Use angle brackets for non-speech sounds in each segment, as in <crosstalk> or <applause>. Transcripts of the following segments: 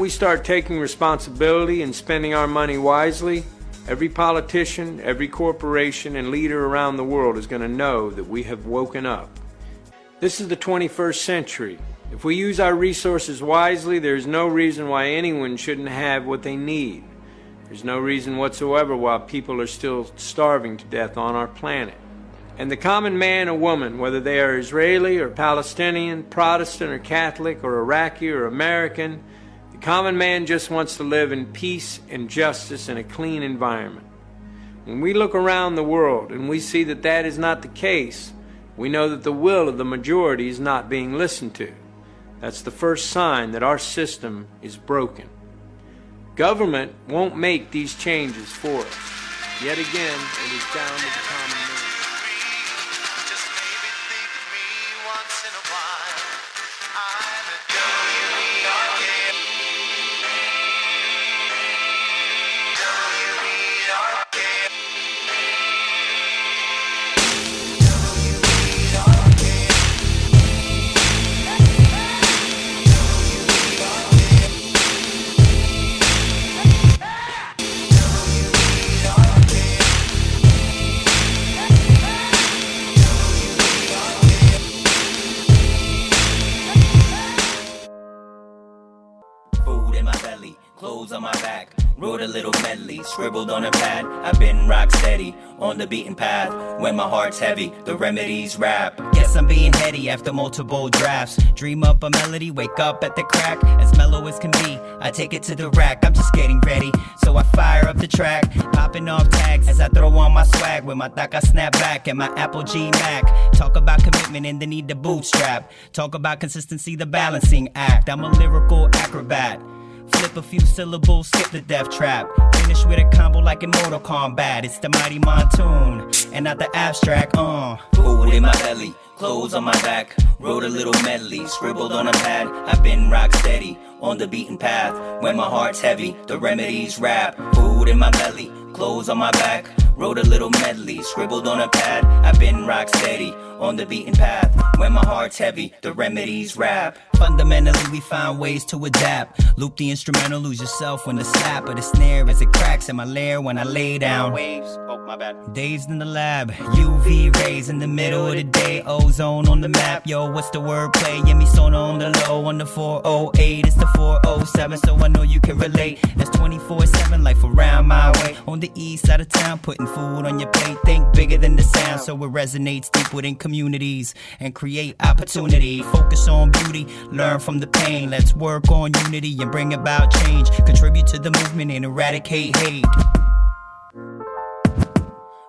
we start taking responsibility and spending our money wisely, every politician, every corporation, and leader around the world is going to know that we have woken up. This is the 21st century. If we use our resources wisely, there's no reason why anyone shouldn't have what they need. There's no reason whatsoever why people are still starving to death on our planet. And the common man or woman, whether they are Israeli or Palestinian, Protestant or Catholic or Iraqi or American, common man just wants to live in peace and justice in a clean environment. When we look around the world and we see that that is not the case, we know that the will of the majority is not being listened to. That's the first sign that our system is broken. Government won't make these changes for us. Yet again, it is down to the common Wrote a little medley, scribbled on a pad. I've been rock steady, on the beaten path. When my heart's heavy, the remedies rap. Guess I'm being heady after multiple drafts. Dream up a melody, wake up at the crack. As mellow as can be, I take it to the rack. I'm just getting ready, so I fire up the track. Popping off tags as I throw on my swag. With my Dhaka snap back and my Apple G Mac. Talk about commitment and the need to bootstrap. Talk about consistency, the balancing act. I'm a lyrical acrobat. Flip a few syllables, skip the death trap. Finish with a combo like in Mortal Kombat. It's the mighty monsoon, and not the abstract. Uh. Food in my belly, clothes on my back. Wrote a little medley, scribbled on a pad. I've been rock steady, on the beaten path. When my heart's heavy, the remedies rap. Food in my belly, clothes on my back. Wrote a little medley, scribbled on a pad. I've been rock steady, on the beaten path. When my heart's heavy, the remedies rap. Fundamentally, we find ways to adapt. Loop the instrumental, lose yourself when the slap of the snare as it cracks in my lair when I lay down. Waves, oh my bad. Dazed in the lab, UV rays in the middle of the day, ozone on the map. Yo, what's the wordplay? Yeah, me sona on the low on the 408. It's the 407, so I know you can relate. That's 24 7 life around my way. On the east side of town, putting food on your plate. Think bigger than the sound, so it resonates deep within communities and create opportunity. Focus on beauty, learn from the pain. Let's work on unity and bring about change. Contribute to the movement and eradicate hate.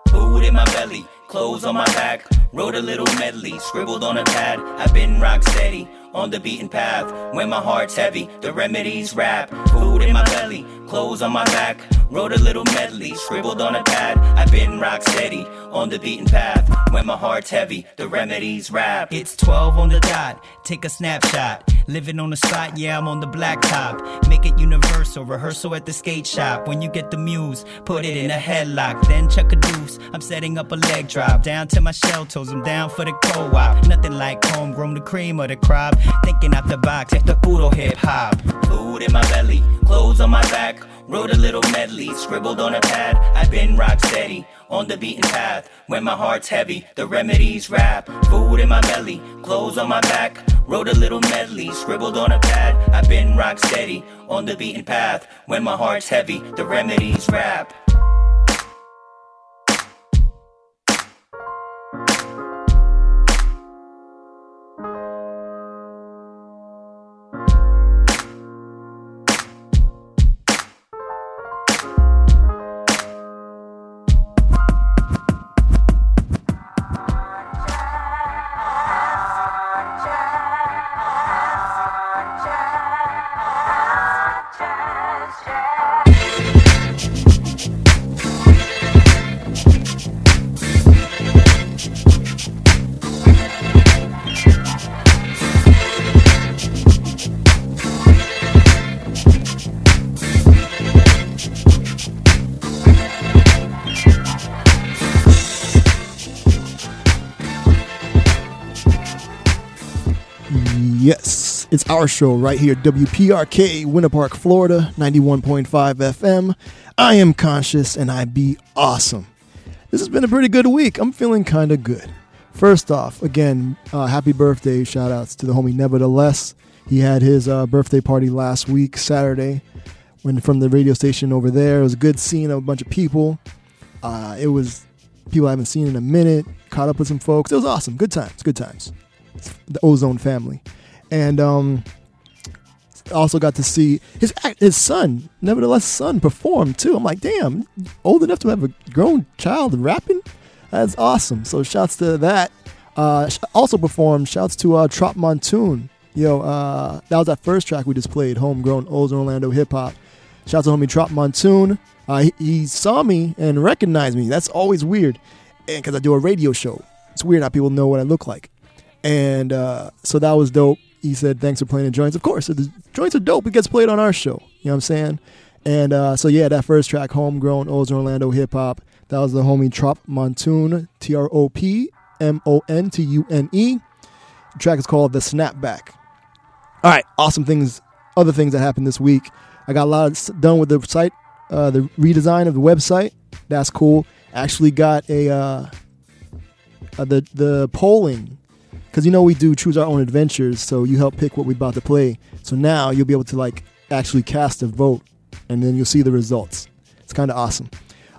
Food in my belly, clothes on my back. Wrote a little medley, scribbled on a pad. I've been rock steady, on the beaten path. When my heart's heavy, the remedies rap. Food in my belly, clothes on my back. Wrote a little medley, scribbled on a pad. I've been rock steady, on the beaten path. When my heart's heavy, the remedies rap. It's 12 on the dot, take a snapshot. Living on the spot, yeah, I'm on the blacktop. Make it universal, rehearsal at the skate shop. When you get the muse, put it in a headlock. Then chuck a deuce, I'm setting up a leg drop. Down to my shell toes, I'm down for the co op. Nothing like homegrown, the cream of the crop. Thinking out the box, it's the puro hip hop. Food in my belly, clothes on my back. Wrote a little medley, scribbled on a pad. I've been rock steady, on the beaten path. When my heart's heavy, the remedies rap. Food in my belly, clothes on my back. Wrote a little medley, scribbled on a pad. I've been rock steady, on the beaten path. When my heart's heavy, the remedies rap. Show right here, WPRK, Winter Park, Florida, 91.5 FM. I am conshus and I be awesome. This has been a pretty good week. I'm feeling kind of good. First off, again, uh, happy birthday shout outs to the homie Nevertheless. He had his uh, birthday party last week, Saturday, when from the radio station over there. It was a good seeing a bunch of people. Uh, it was people I haven't seen in a minute. Caught up with some folks. It was awesome. Good times. Good times. The Ozone family, and um, also got to see his his son, nevertheless, son perform too. I'm like, damn, old enough to have a grown child rapping. That's awesome. So shouts to that. Uh, also performed. Shouts to uh, Trop Montune. Yo, uh, that was that first track we just played. Homegrown Ozone Orlando hip hop. Shouts to homie Trop Montune. Uh, he, he saw me and recognized me. That's always weird, and because I do a radio show, it's weird how people know what I look like. And uh, so that was dope. He said, "Thanks for playing the joints." Of course, the joints are dope. It gets played on our show. You know what I'm saying? And uh, so yeah, that first track, "Homegrown Ozone Orlando Hip Hop," that was the homie Trop Montune, T R O P M O N T U N E. Track is called "The Snapback." All right, awesome things. Other things that happened this week. I got a lot done with the site, uh, the redesign of the website. That's cool. Actually got a uh, uh, the the polling because you know we do choose our own adventures. So you help pick what we're about to play. So now you'll be able to like actually cast a vote, and then you'll see the results. It's kind of awesome.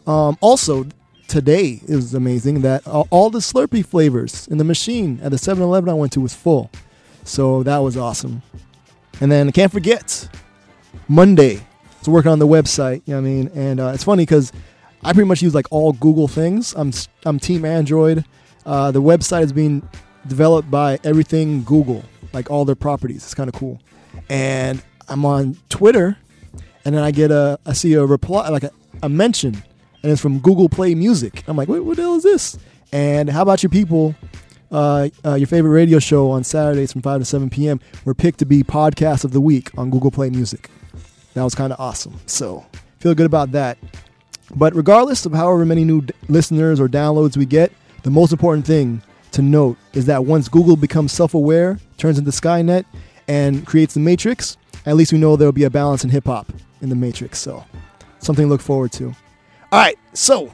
Um, also, today it was amazing that all, the Slurpee flavors in the machine at the 7-Eleven I went to was full. So that was awesome. And then I can't forget Monday. I was working on the website. You know what I mean? And uh, it's funny because I pretty much use like all Google things. I'm I'm Team Android. Uh, the website is being developed by everything Google, like all their properties. It's kind of cool. And I'm on Twitter, and then I get a I see a reply like a, a mention, and it's from Google Play Music. I'm like, wait, what the hell is this? And how about your people? Uh, uh, your favorite radio show on Saturdays from 5 to 7 p.m. were picked to be podcast of the week on Google Play Music. That was kind of awesome. So feel good about that. But regardless of however many new d- listeners or downloads we get, the most important thing to note is that once Google becomes self aware, turns into Skynet, and creates the Matrix, at least we know there'll be a balance in hip hop in the Matrix. So something to look forward to. All right. So,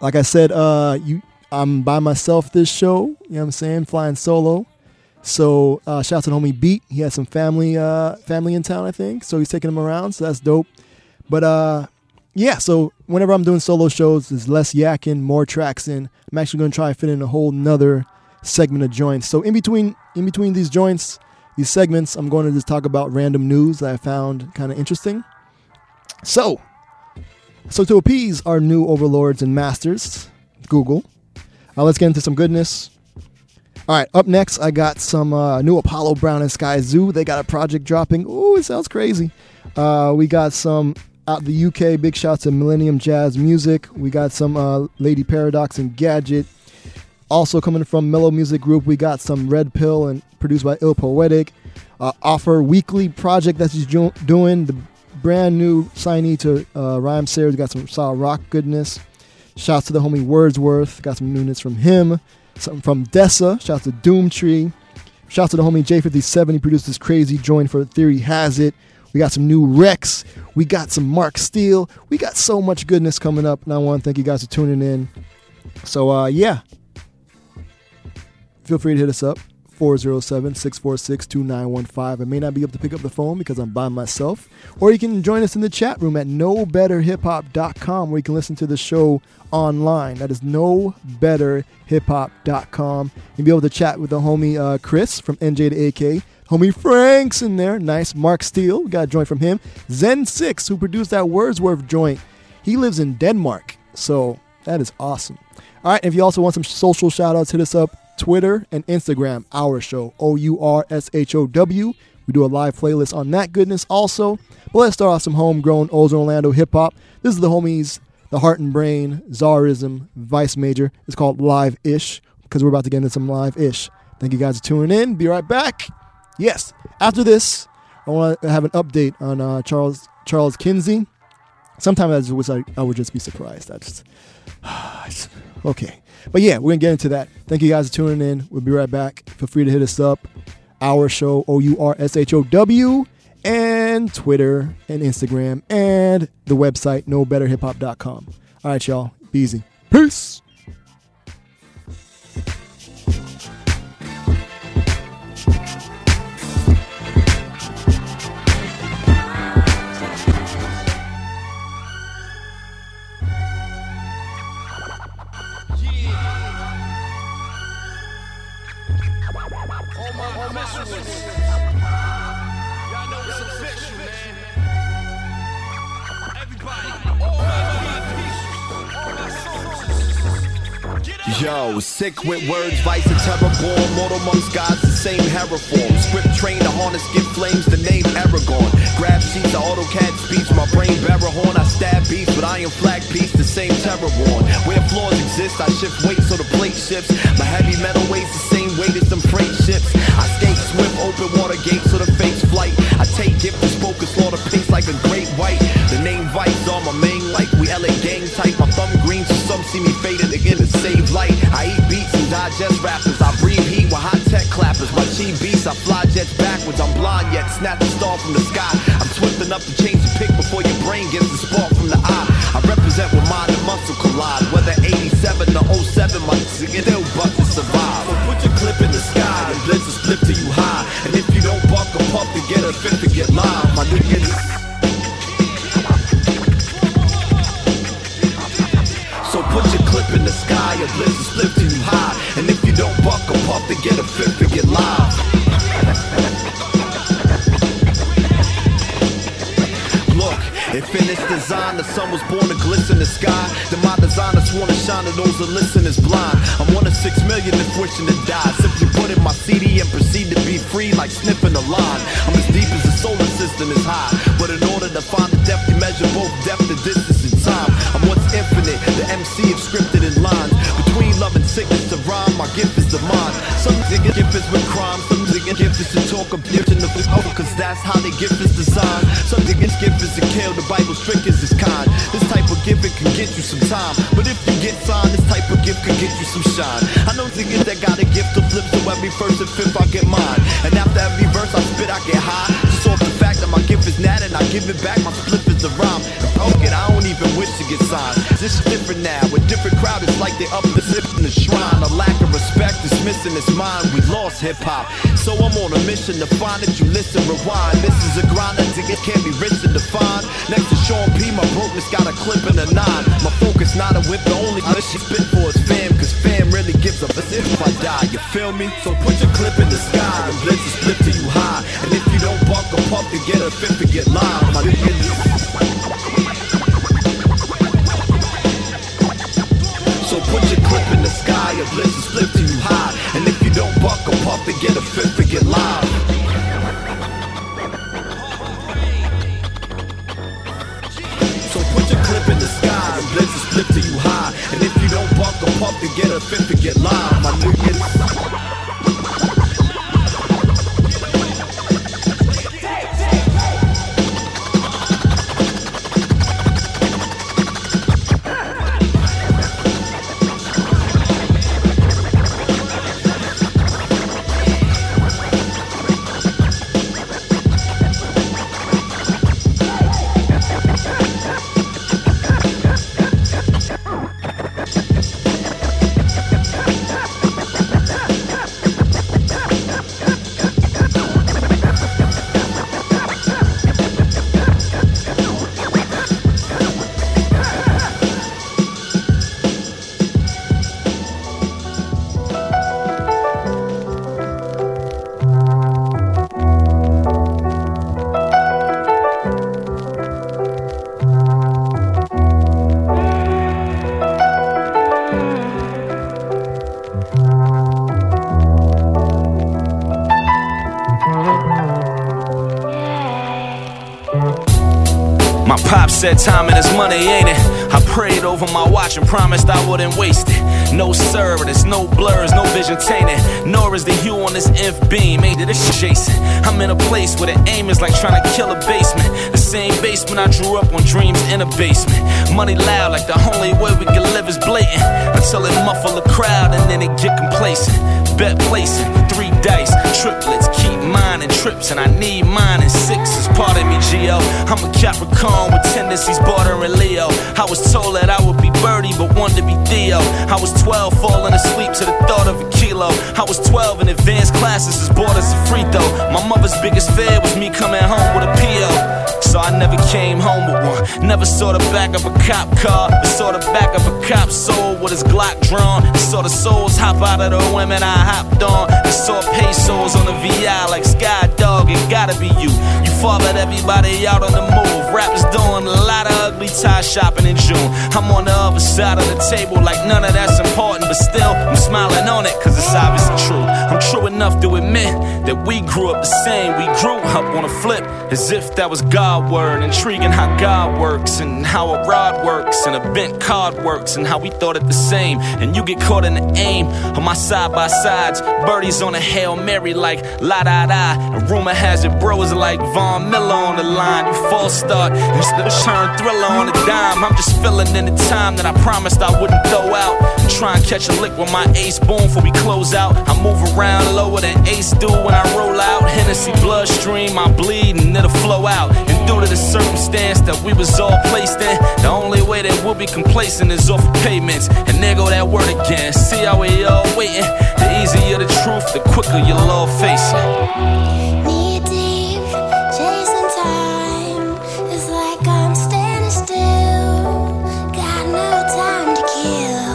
like I said, uh, you, I'm by myself this show. You know what I'm saying? Flying solo. So uh, shout out to the homie Beat. He has some family uh, family in town, I think. So he's taking them around. So that's dope. But uh, yeah, so whenever I'm doing solo shows, there's less yakking, more tracks in. I'm actually going to try and fit in a whole nother segment of joints. So in between in between these joints, these segments, I'm going to just talk about random news that I found kind of interesting. So, so to appease our new overlords and masters, Google, uh, let's get into some goodness. All right, up next, I got some uh, new Apollo Brown and Skyzoo. They got a project dropping. Ooh, it sounds crazy. Uh, we got some out the UK. Big shout to Millennium Jazz Music. We got some uh, Lady Paradox and Gadget. Also coming from Mellow Music Group, we got some Red Pill and produced by Ill Poetic. Uh, Offer Weekly project that she's jo- doing. The brand new signee to uh, Rhyme. Got some solid rock goodness. Shouts to the homie Wordsworth. Got some newness from him. Something from Dessa. Shouts to Doomtree. Shouts to the homie J57. He produced this crazy joint for Theory Hazit. We got some new REKS. We got some Mark Steele. We got so much goodness coming up. And I want to thank you guys for tuning in. So, uh, yeah. Feel free to hit us up. 407-646-2915. I may not be able to pick up the phone because I'm by myself. Or you can join us in the chat room at nobetterhiphop.com where you can listen to the show online. That is nobetterhiphop.com You'll be able to chat with the homie uh, Chris from NJ to AK. Homie Frank's in there. Nice. Mark Steele. Got a joint from him. Zen6, who produced that Wordsworth joint. He lives in Denmark. So that is awesome. All right. If you also want some social shout outs, hit us up Twitter and Instagram, our show, O U R S H O W. We do a live playlist on that goodness also. But let's start off some homegrown Ozone Orlando hip hop. This is the homies, the Heart and Brain, Czarism, Vice Major. It's called Live Ish because we're about to get into some live ish. Thank you guys for tuning in. Be right back. Yes. After this, I want to have an update on uh, Charles Charles Kinsey. Sometimes I wish I, I would just be surprised. <sighs> I just, okay. But yeah, we're gonna get into that. Thank you guys for tuning in. We'll be right back. Feel free to hit us up Our Show, O U R S H O W, and Twitter and Instagram, and the website, knowbetterhiphop.com. All right, y'all. Be easy. Peace. Yo, sick with words, vice and terror born. Mortal amongst gods, the same hera form. Script train to harness, give flames, the name Aragorn. Grab sheets, the AutoCAD speech, my brain barrel horn. I stab beats, but I am flag piece, the same terror worn. Where flaws exist, I shift weight so the plate shifts. My heavy metal weighs the same weight as them freight ships. I skate swift, open water gates so the face flight. I take to spoke and slaughter pace like a great white. The name Vice on my main like we LA gang type. My thumb green so some see me faded light. I eat beats and digest rappers. I breathe heat with hot tech clappers. My chi beats, I fly jets backwards. I'm blind yet snatch a star from the sky. I'm twisting up to change the pick before your brain gets the spark from the eye. I represent with mind and muscle collide. Whether 87 or 07, my still but to survive. So put your clip in the sky and blitz a split till you high. And if you don't buck a puff to get a fifth to get live, to get a fifth to get live. Look, if in design the sun was born to glisten in the sky, then my designers sworn to shine to those that listen is blind. I'm one of six million if wishing to die. Simply put in my CD and proceed to be free like sniffing a line. I'm as deep as the solar system is high. But in order to find the depth, you measure both depth and distance and time. I'm once infinite, the MC is scripted in lines. Sickness to rhyme, my gift is the mind. Some nigga gift is with crime, some nigga gift is to talk of gift in the oh, cause that's how they gift is designed. Some niggas gift is to kill, the Bible strict is this kind. This type of giving can get you some time. But if you get signed, this type of gift can get you some shine. I know niggas that got a gift to flip, so every first and fifth I get mine. And after every verse I spit, I get high. Just off the fact that my gift is nat and I give it back, my split is a rhyme. And poke it, even wish to get signed. This is different now, with different crowd, it's like they up the zip in the shrine. A lack of respect is missing its mind, we lost hip hop. So I'm on a mission to find it, you listen, rewind. This is a grind that it can't be rich to define. Next to Sean P, my brokenness got a clip in a nine. My focus not a whip, the only shit spit for is fam, cause fam really gives a fuck if I die, you feel me? So put your clip in the sky and blitz a split to you high. And if you don't buck a puff to get a fifth to get live, my nigga. Put your clip in the sky, a blitz a split till you high. And if you don't buck a puff to get a fifth to get live. So put your clip in the sky and blitz a split till you high. And if you don't buck a puff to get a fifth to get live, said timing is money, ain't it? I prayed over my watch and promised I wouldn't waste it. No sir, there's no blurs, no vision tainted. Nor is the hue on this inf beam, ain't it? It's Jason. I'm in a place where the aim is like trying to kill a basement. The same basement I drew up on dreams in a basement. Money loud, like the only way we can live is blatant. Until it muffle the crowd and then it get complacent. Bet placing, three dice, triplets, keep mining trips, and I need mine in sixes. Pardon me, Geo. I'm a Capricorn with tendencies bordering Leo. I was told that I would be Birdie, but wanted to be Theo. I was 12, falling asleep to the thought of a kilo. I was 12 in advanced classes, as bored as a free throw. My mother's biggest fear was me coming home with a PO. So I never came home with one. Never saw the back of a cop car, but saw the back of a cop soul with his Glock drawn. And saw the souls hop out of the women I hopped on. And saw pesos on the VI like Sky Dog. It gotta be you. You fathered everybody out on the move. Rappers doing a lot of ugly tie shopping in June. I'm on the other side of the table like none of that's important, but still I'm smiling on it cause it's obviously true. I'm true enough to admit that we grew up the same. We grew up on a flip as if that was God word. Intriguing how God works and how a rod works and a bent card works and how we thought it the same. And you get caught in the aim on my side by sides. Birdies on a Hail Mary like la da da. Rumor has it bros like Von Miller on the line. You false start instead of turn thriller on a dime. I'm just filling in the time that I promised I wouldn't throw out. Try and catch a lick with my ace boom before we close out. I move around lower than ace do when I roll out. Hennessy bloodstream, I bleed and it'll flow out. And due to the circumstance that we was all placed in, the only way that we'll be complacent is off of payments. And there go that word again. See how we all waiting? The easier the truth, the quicker you'll all face it. Knee deep, chasing time. It's like I'm standing still. Got no time to kill.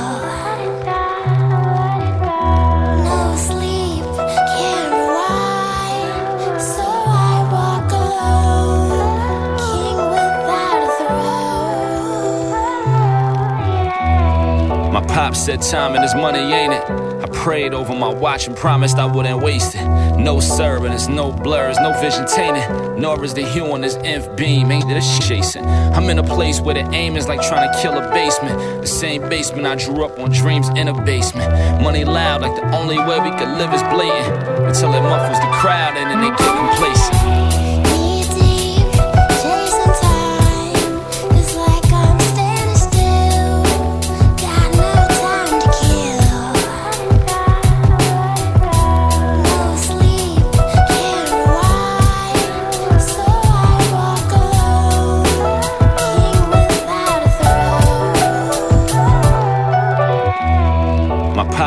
No sleep, can't rewind. So I walk alone, king without a throne. My pop said time and his money, ain't it? I prayed over my watch and promised I wouldn't waste it. No sir, and no blurs, no vision tainted. Nor is the hue on this inf beam, ain't sh- chasing? I'm in a place where the aim is like trying to kill a basement. The same basement I drew up on dreams in a basement. Money loud, like the only way we could live is blatant. Until it muffles the crowd and then they get complacent.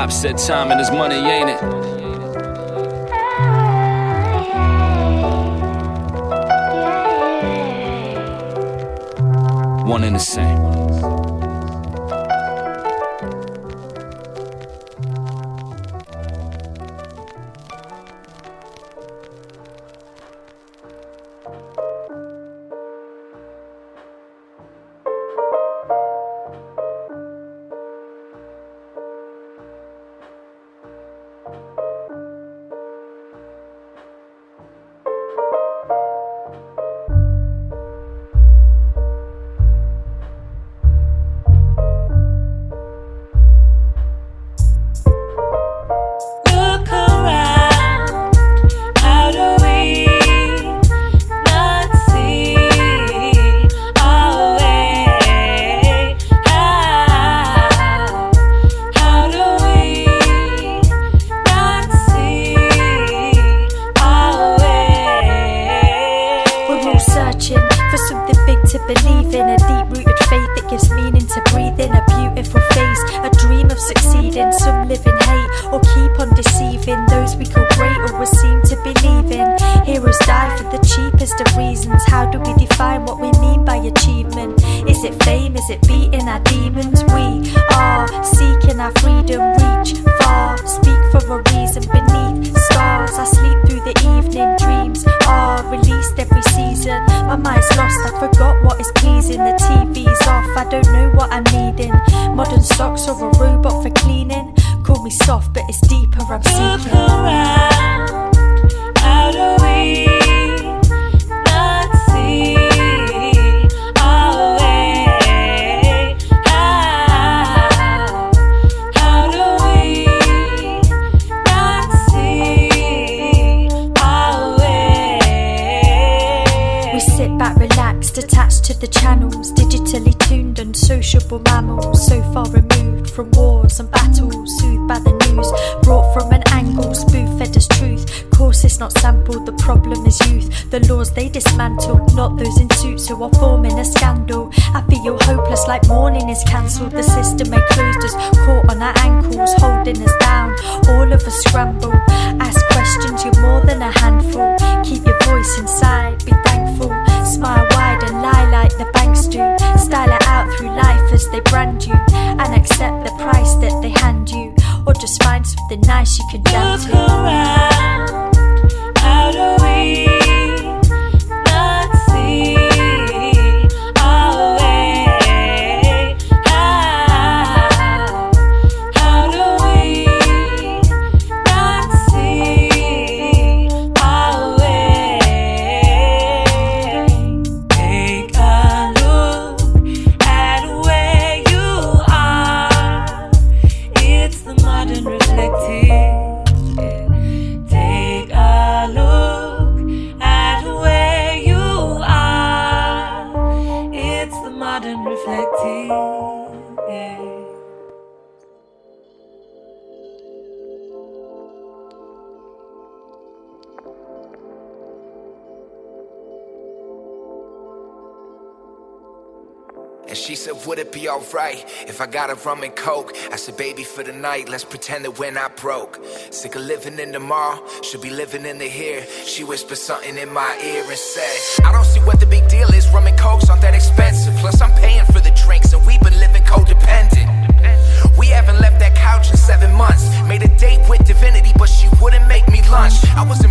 Pop said and his money, ain't it? One and the same. Believe in, a deep rooted cancelled the system right. If I got a rum and coke, I said, baby, for the night, let's pretend that we're not broke. Sick of living in the mall, should be living in the here. She whispered something in my ear and said, I don't see what the big deal is. Rum and coke's aren't that expensive. Plus, I'm paying for the drinks, and we've been living codependent. We haven't left that couch in seven months. Made a date with divinity, but she wouldn't make me lunch. I was in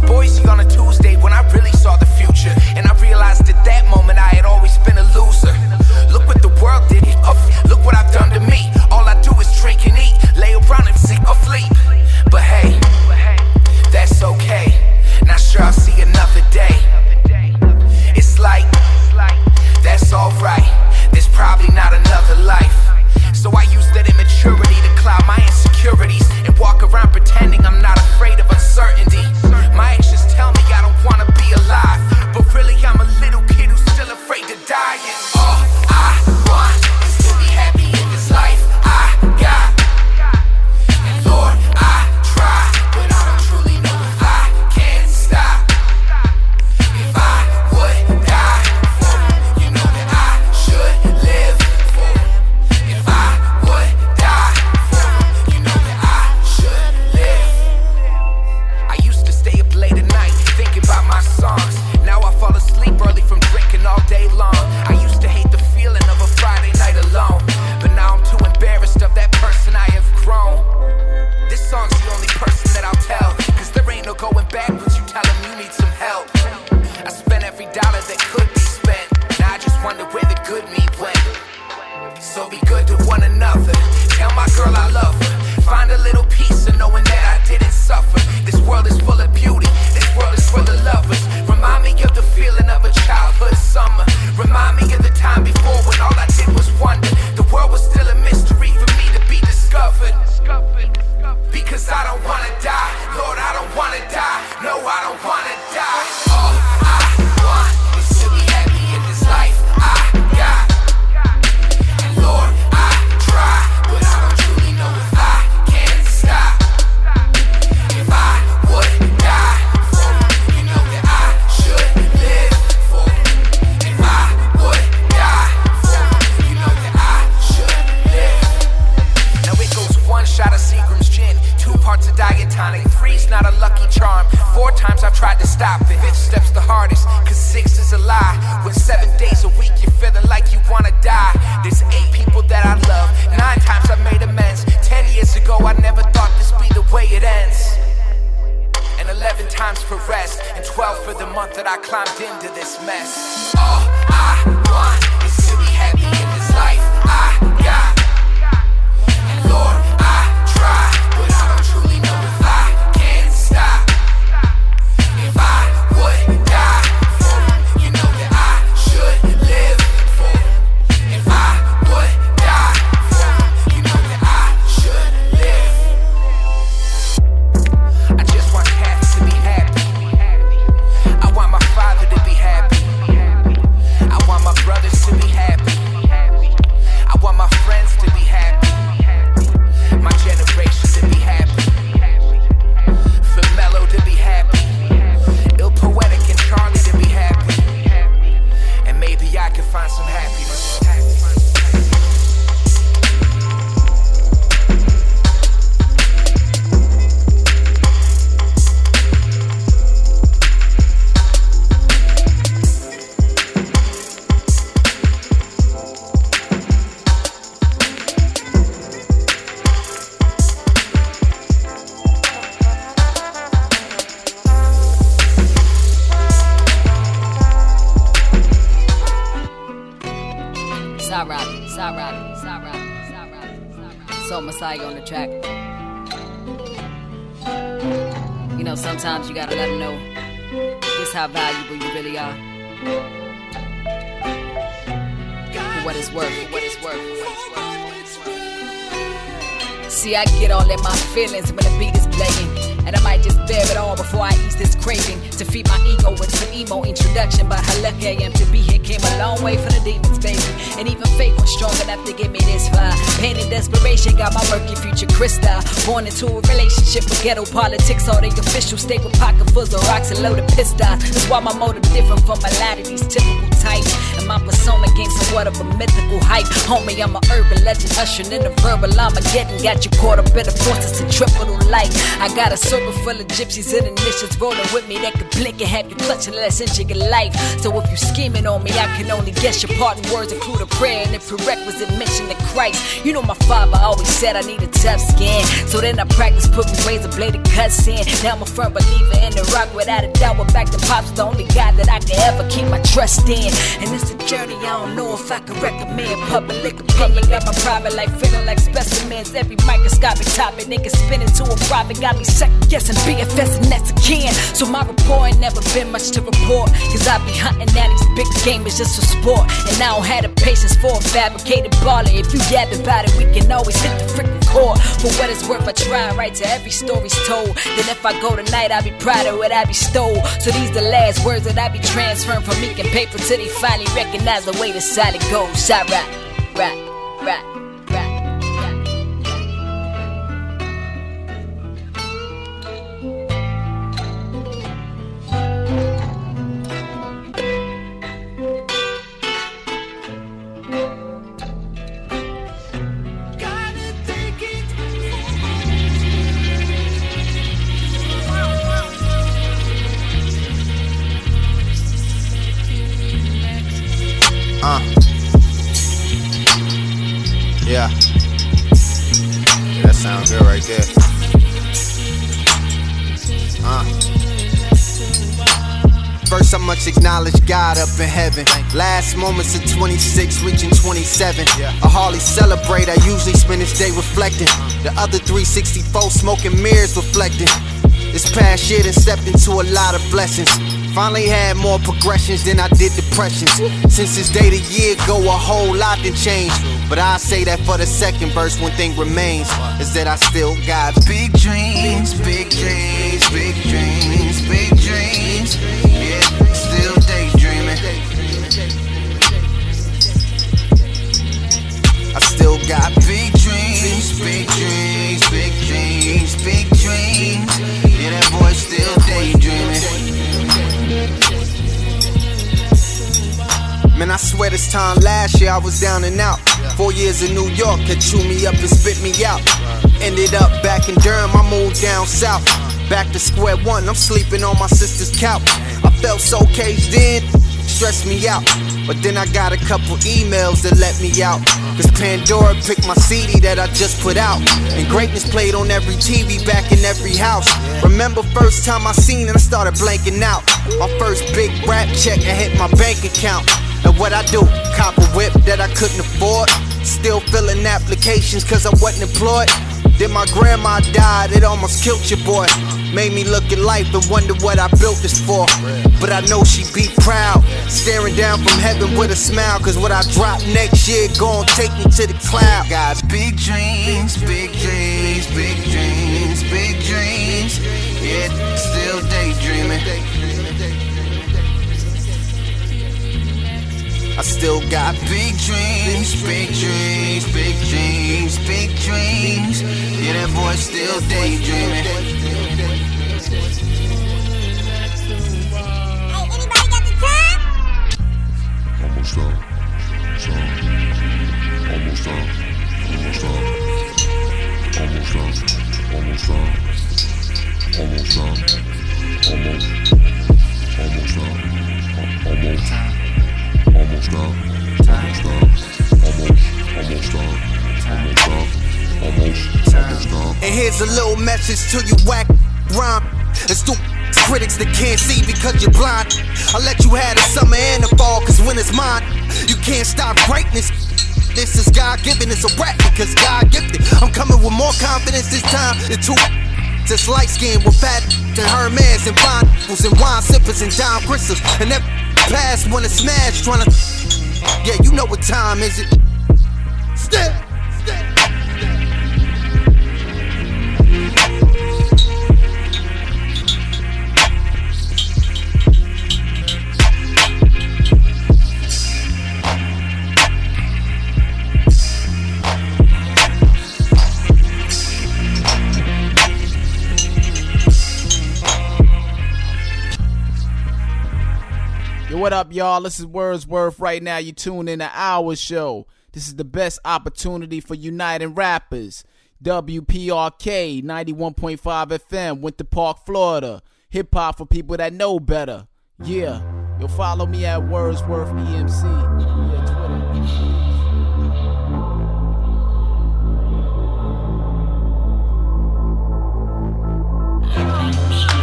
of a mythical hype. Homie, I'm a urban legend, ushering in the verbal Armageddon. Got you caught up in the forces and triple light. I got a circle full of gypsies and initials rolling with me that could blink and have you clutching less inch of your life. So if you're scheming on me, I can only guess your parting words include a prayer and a prerequisite mention to Christ. You know my father always said I need a tough skin. So then I practice putting razor bladed cuts in. Now I'm a firm believer in the rock without a doubt. But back to pops, the only guy that I can ever keep my trust in. And it's a journey I don't know if I can recommend. Public opinion got my private life feeling like specimens. Every microscopic topic, niggas spinning to a profit. Got me second guessing BFS and that's a can. So my report ain't never been much to report. Cause I be hunting at these big gamers just for sport. And I don't have the patience for a fabricated baller. If you yab about it, we can always hit the freaking core. For what it's worth, I try write to every story's told. Then if I go tonight, I'll be proud of what I be stole. So these the last words that I be transferring from ink and paper till they finally recognize the way the solid goes. I rap, rap, rap. Uh. First, I must acknowledge God up in heaven. Last moments of 26, reaching 27. A Harley celebrate, I usually spend this day reflecting. The other 364 smoking mirrors reflecting. This past year, done stepped into a lot of blessings. Finally had more progressions than I did depressions. Since this day the year go, a whole lot done changed. But I say that for the second verse, one thing remains is that I still got big dreams, big dreams, big dreams, big dreams. Yeah, still daydreaming. I still got big dreams, big dreams, Man, I swear this time last year I was down and out. Four years in New York had chew me up and spit me out. Ended up back in Durham, I moved down south. Back to square one, I'm sleeping on my sister's couch. I felt so caged in, stressed me out. But then I got a couple emails that let me out. Cause Pandora picked my CD that I just put out. And greatness played on every TV back in every house. Remember first time I seen it, I started blanking out. My first big rap check, I hit my bank account. And what I do, cop a whip that I couldn't afford. Still filling applications cause I wasn't employed. Then my grandma died, it almost killed your boy. Made me look at life and wonder what I built this for. But I know she'd be proud, staring down from heaven with a smile. Cause what I drop next year gon' take me to the cloud. Got big dreams, big dreams, big dreams, big dreams. Yeah, still daydreaming. I still got big dreams, big dreams, big dreams, big dreams. Yeah, that boy still daydreaming. Hey, anybody got the time? Almost done. Almost done. Almost done. Almost done. Almost done. Almost done. Almost. Almost Almost done. Almost done. Almost. Almost done. Almost done. Almost. Almost done. And here's a little message to you whack rhyme. It's stupid critics that can't see because you're blind. I let you have the summer and the fall, cause when it's mine, you can't stop greatness. This is God given, it's a rap because God gifted. I'm coming with more confidence this time than two. Just light skin with fat and Hermes and Von and wine sippers and John Crystals. And that past smashed, trying to. Yeah, you know what time is it? Still. What up, y'all? This is Wordsworth. Right now, you tune in to our show. This is the best opportunity for uniting rappers. WPRK 91.5 FM, Winter Park, Florida. Hip hop for people that know better. Yeah. You'll follow me at Wordsworth EMC. Yeah, Twitter.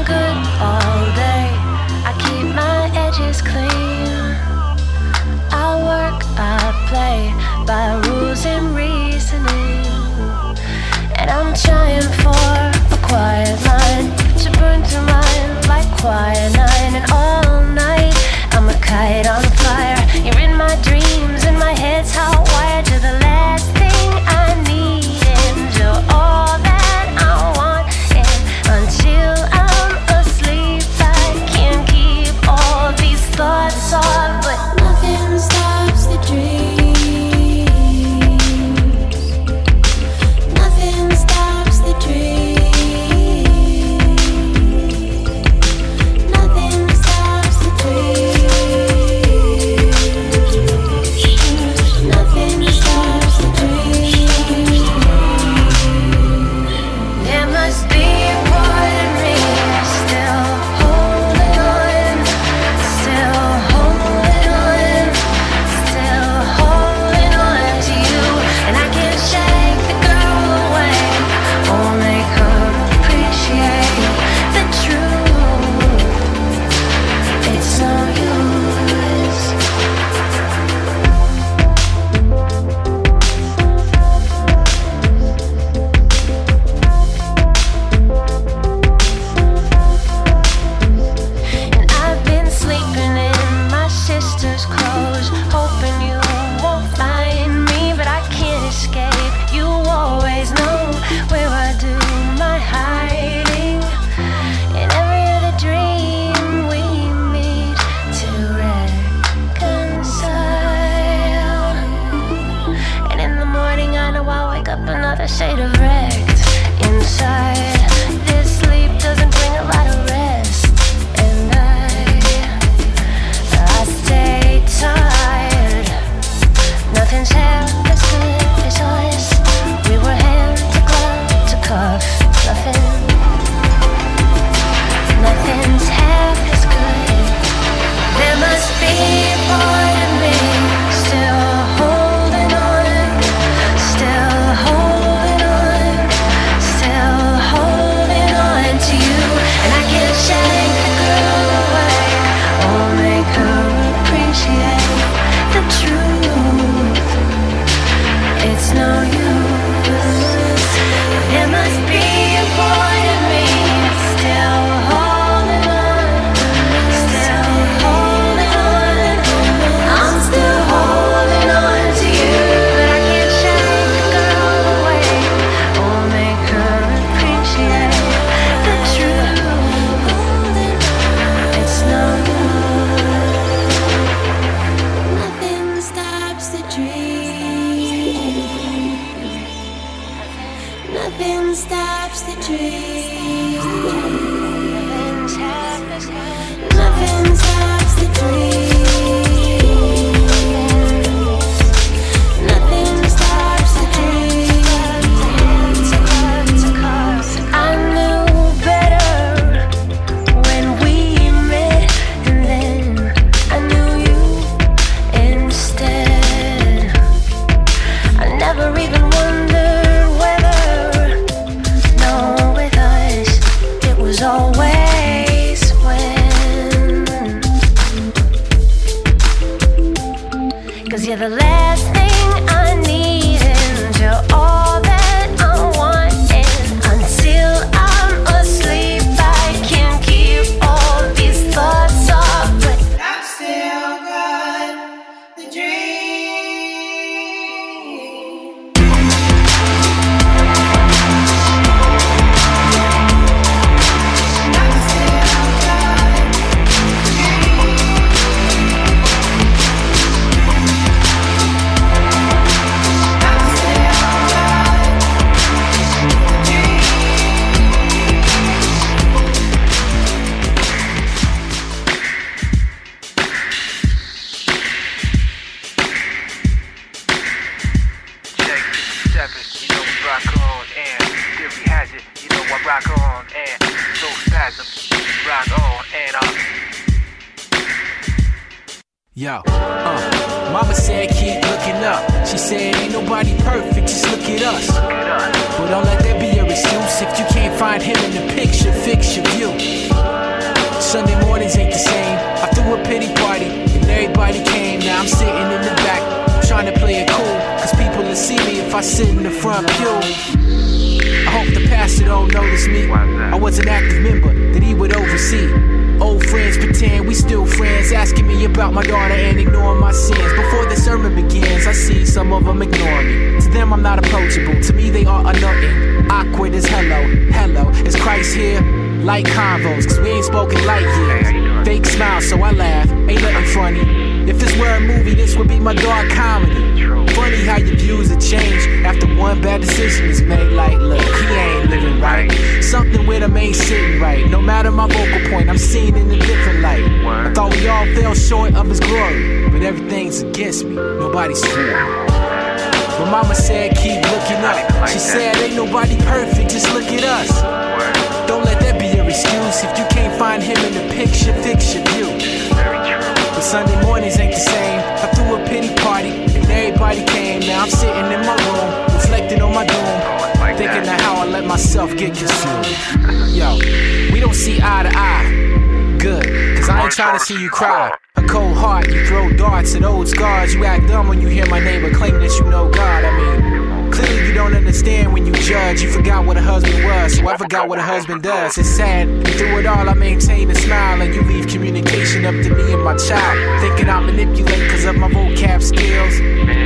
I'm good all day. I keep my edges clean. I work, I play by rules and reasoning. And I'm trying for a quiet mind to burn through mine like. And all night I'm a kite on ain't sitting right. No matter my vocal point, I'm seen in a different light. I thought we all fell short of his glory, but everything's against me. Nobody's for But mama said keep looking up. She said ain't nobody perfect, just look at us. Don't let that be your excuse. If you can't find him in the picture, fix your view. But Sunday mornings ain't the same. I threw a pity party and everybody came. Now I'm sitting in my room, reflecting on my doom, thinking of how I let myself get consumed. Yo, we don't see eye to eye. Good, cause I ain't trying to see you cry. A cold heart, you throw darts at old scars. You act dumb when you hear my neighbor claim that you know God. I mean, clearly don't understand when you judge. You forgot what a husband was, so I forgot what a husband does. It's sad, and through it all, I maintain a smile, and you leave communication up to me and my child. Thinking I manipulate cause of my vocab skills.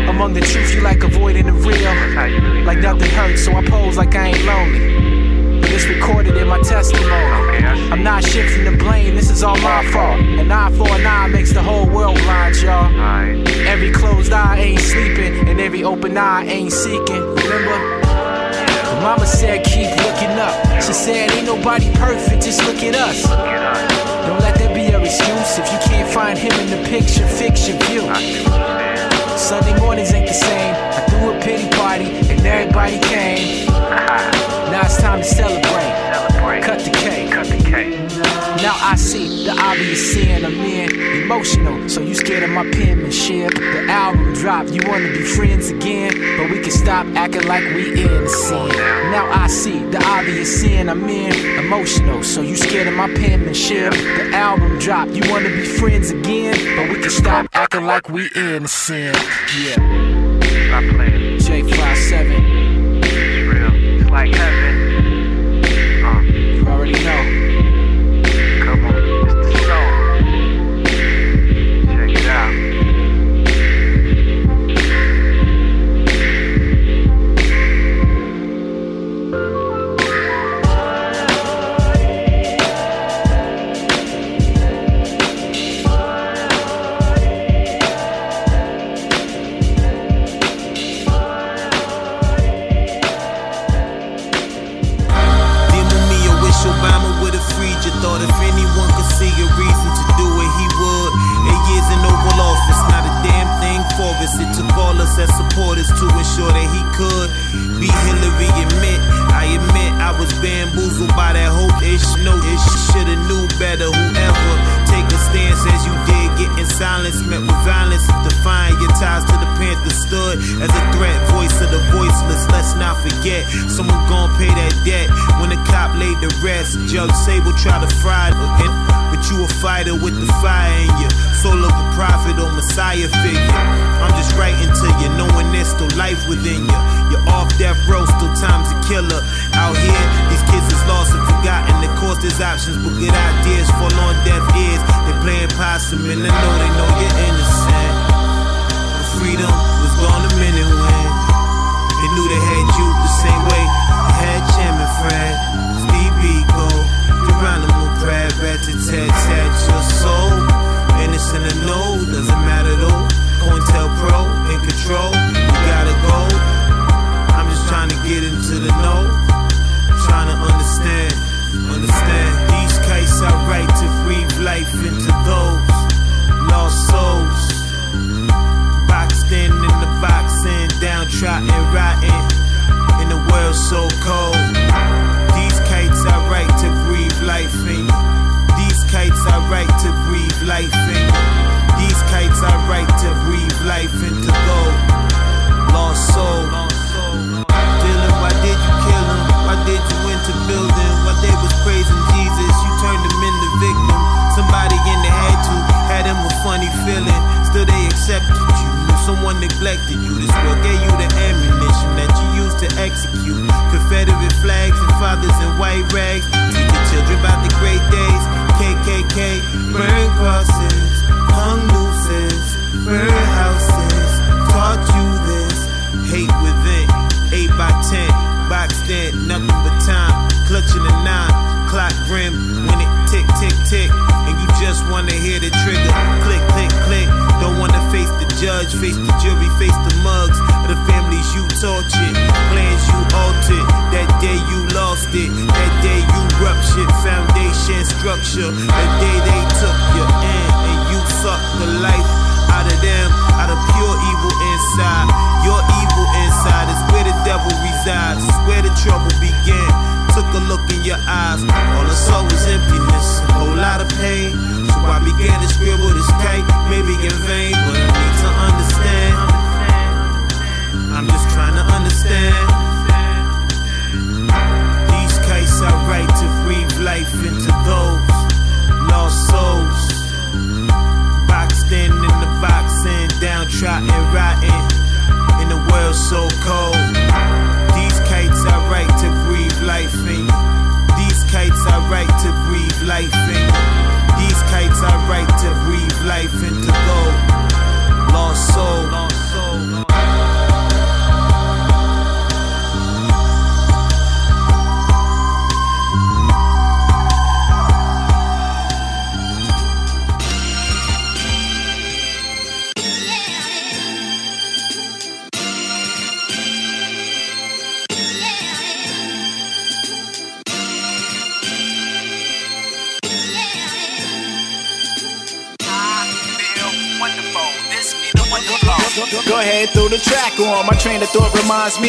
Among the truth, you like avoiding the real. Like nothing hurts, so I pose like I ain't lonely. But it's recorded in my testimony. I'm not shifting the blame, this is all my fault. An eye for an eye makes the whole world blind, y'all. Every closed eye ain't sleeping, and every open eye ain't seeking. Remember? Mama said keep looking up. She said ain't nobody perfect, just look at us. Don't let that be your excuse. If you can't find him in the picture, fix your view. Sunday mornings ain't the same. I threw a pity party and everybody came. Now it's time to celebrate. Cut the cake. Cut the cake. Now I see the obvious sin I'm in. Emotional, so you scared of my penmanship. The album dropped, you wanna be friends again. But we can stop acting like we innocent. Now I see the obvious sin I'm in. Emotional, so you scared of my penmanship. The album dropped, you wanna be friends again. But we can stop acting like we innocent. Yeah. Stop playing. J57. It's real. It's like heaven. Uh, You already know. Bamboozled by that hope. Ish, no, ish, shoulda knew better. Whoever take a stance as you did, get in silence, met with violence. Define your ties to the Panther stood as a threat, voice of the voiceless. Let's not forget, someone gon' pay that debt. When the cop laid the rest, Judge Sable tried to fry it. But you a fighter with the fire in you. Soul of a prophet or messiah figure. I'm just writing to you, knowing there's still life within you. You're off death row, still time's a killer. Out here, these kids is lost and forgotten. Of course, there's options, but good ideas fall on deaf ears. They playing possum and I know they know you're innocent. But freedom was gone the minute when they knew they had you the same way they had Chairman Fred, Steve Biko, Geronimo Pratt, rat to tat tat your soul. Innocent or no, doesn't matter though. COINTELPRO, in control,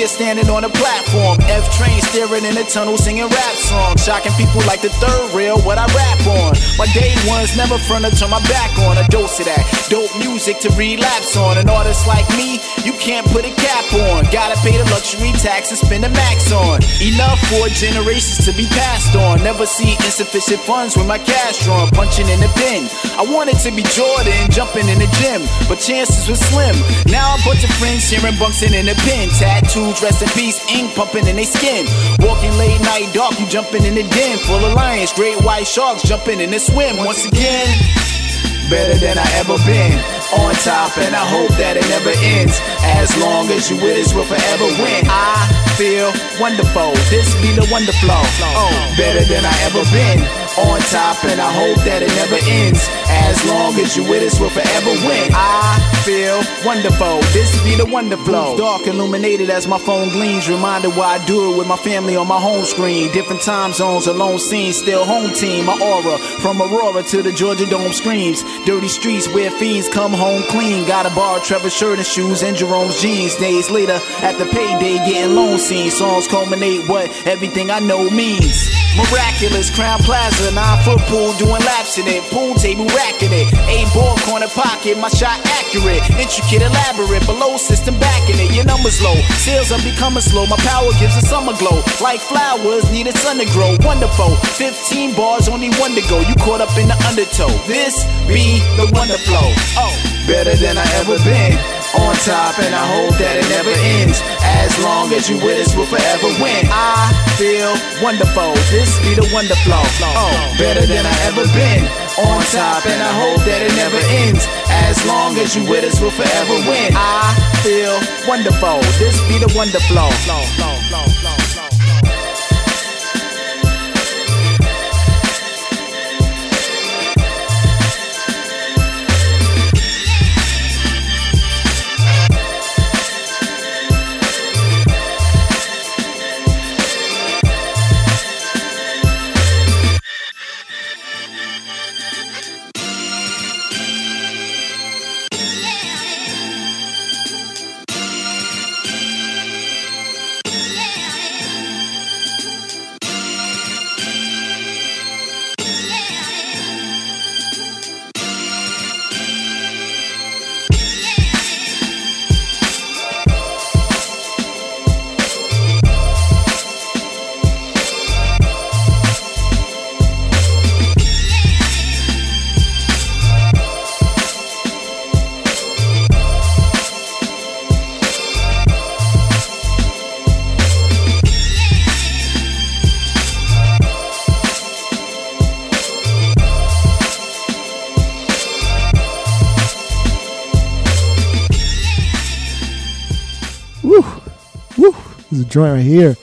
standing on a platform. F train staring in the tunnel singing rap songs. Shocking people like the third rail, what I rap on. My day ones never front to turn my back on. A dose of that dope music to relapse on. An artist like me, you can't put a cap on. Gotta pay the luxury tax and spend the max on. Enough for generations to be passed on. Never see insufficient funds with my cash drawn. Punching in the bin. I wanted to be Jordan, jumping in the gym, but chances were slim. Now a bunch of friends sharing bunksing in the pen. Tattoos, rest in peace, ink pumping in skin. Walking late night dark, you jumping in the den. Full of lions, great white sharks jumping in the swim. Once again, better than I ever been. On top, and I hope that it never ends. As long as you with us, we'll forever win. I feel wonderful. This be the wonder flow. Oh, better than I ever been. On top, and I hope that it never ends. As long as you with us, we'll forever win. I feel wonderful. This be the wonder flow. Dark illuminated as my phone gleams. Reminded why I do it with my family on my home screen. Different time zones, alone scene, still home team. My aura from Aurora to the Georgia Dome screams. Dirty streets where fiends come home clean. Got a bar, Trevor shirt and shoes, and Jerome's jeans. Days later, at the payday, getting loan scene. Songs culminate what everything I know means. Miraculous Crown Plaza, nine foot pool, doing laps in it. Pool table racking it. Eight ball corner pocket, my shot accurate. Intricate, elaborate, below system backing it. Your numbers low, sales are becoming slow. My power gives a summer glow. Like flowers, need a sun to grow. Wonderful, 15 bars, only one to go. You caught up in the undertow. This be the wonder flow. Oh, better than I ever been. On top, and I hope that it never ends. As long as you with us, we'll forever win. I feel wonderful. This be the wonder flow. Oh, better than I ever been. On top, and I hope that it never ends. As long as you with us, we'll forever win. I feel wonderful. This be the wonder flow. Joint right here.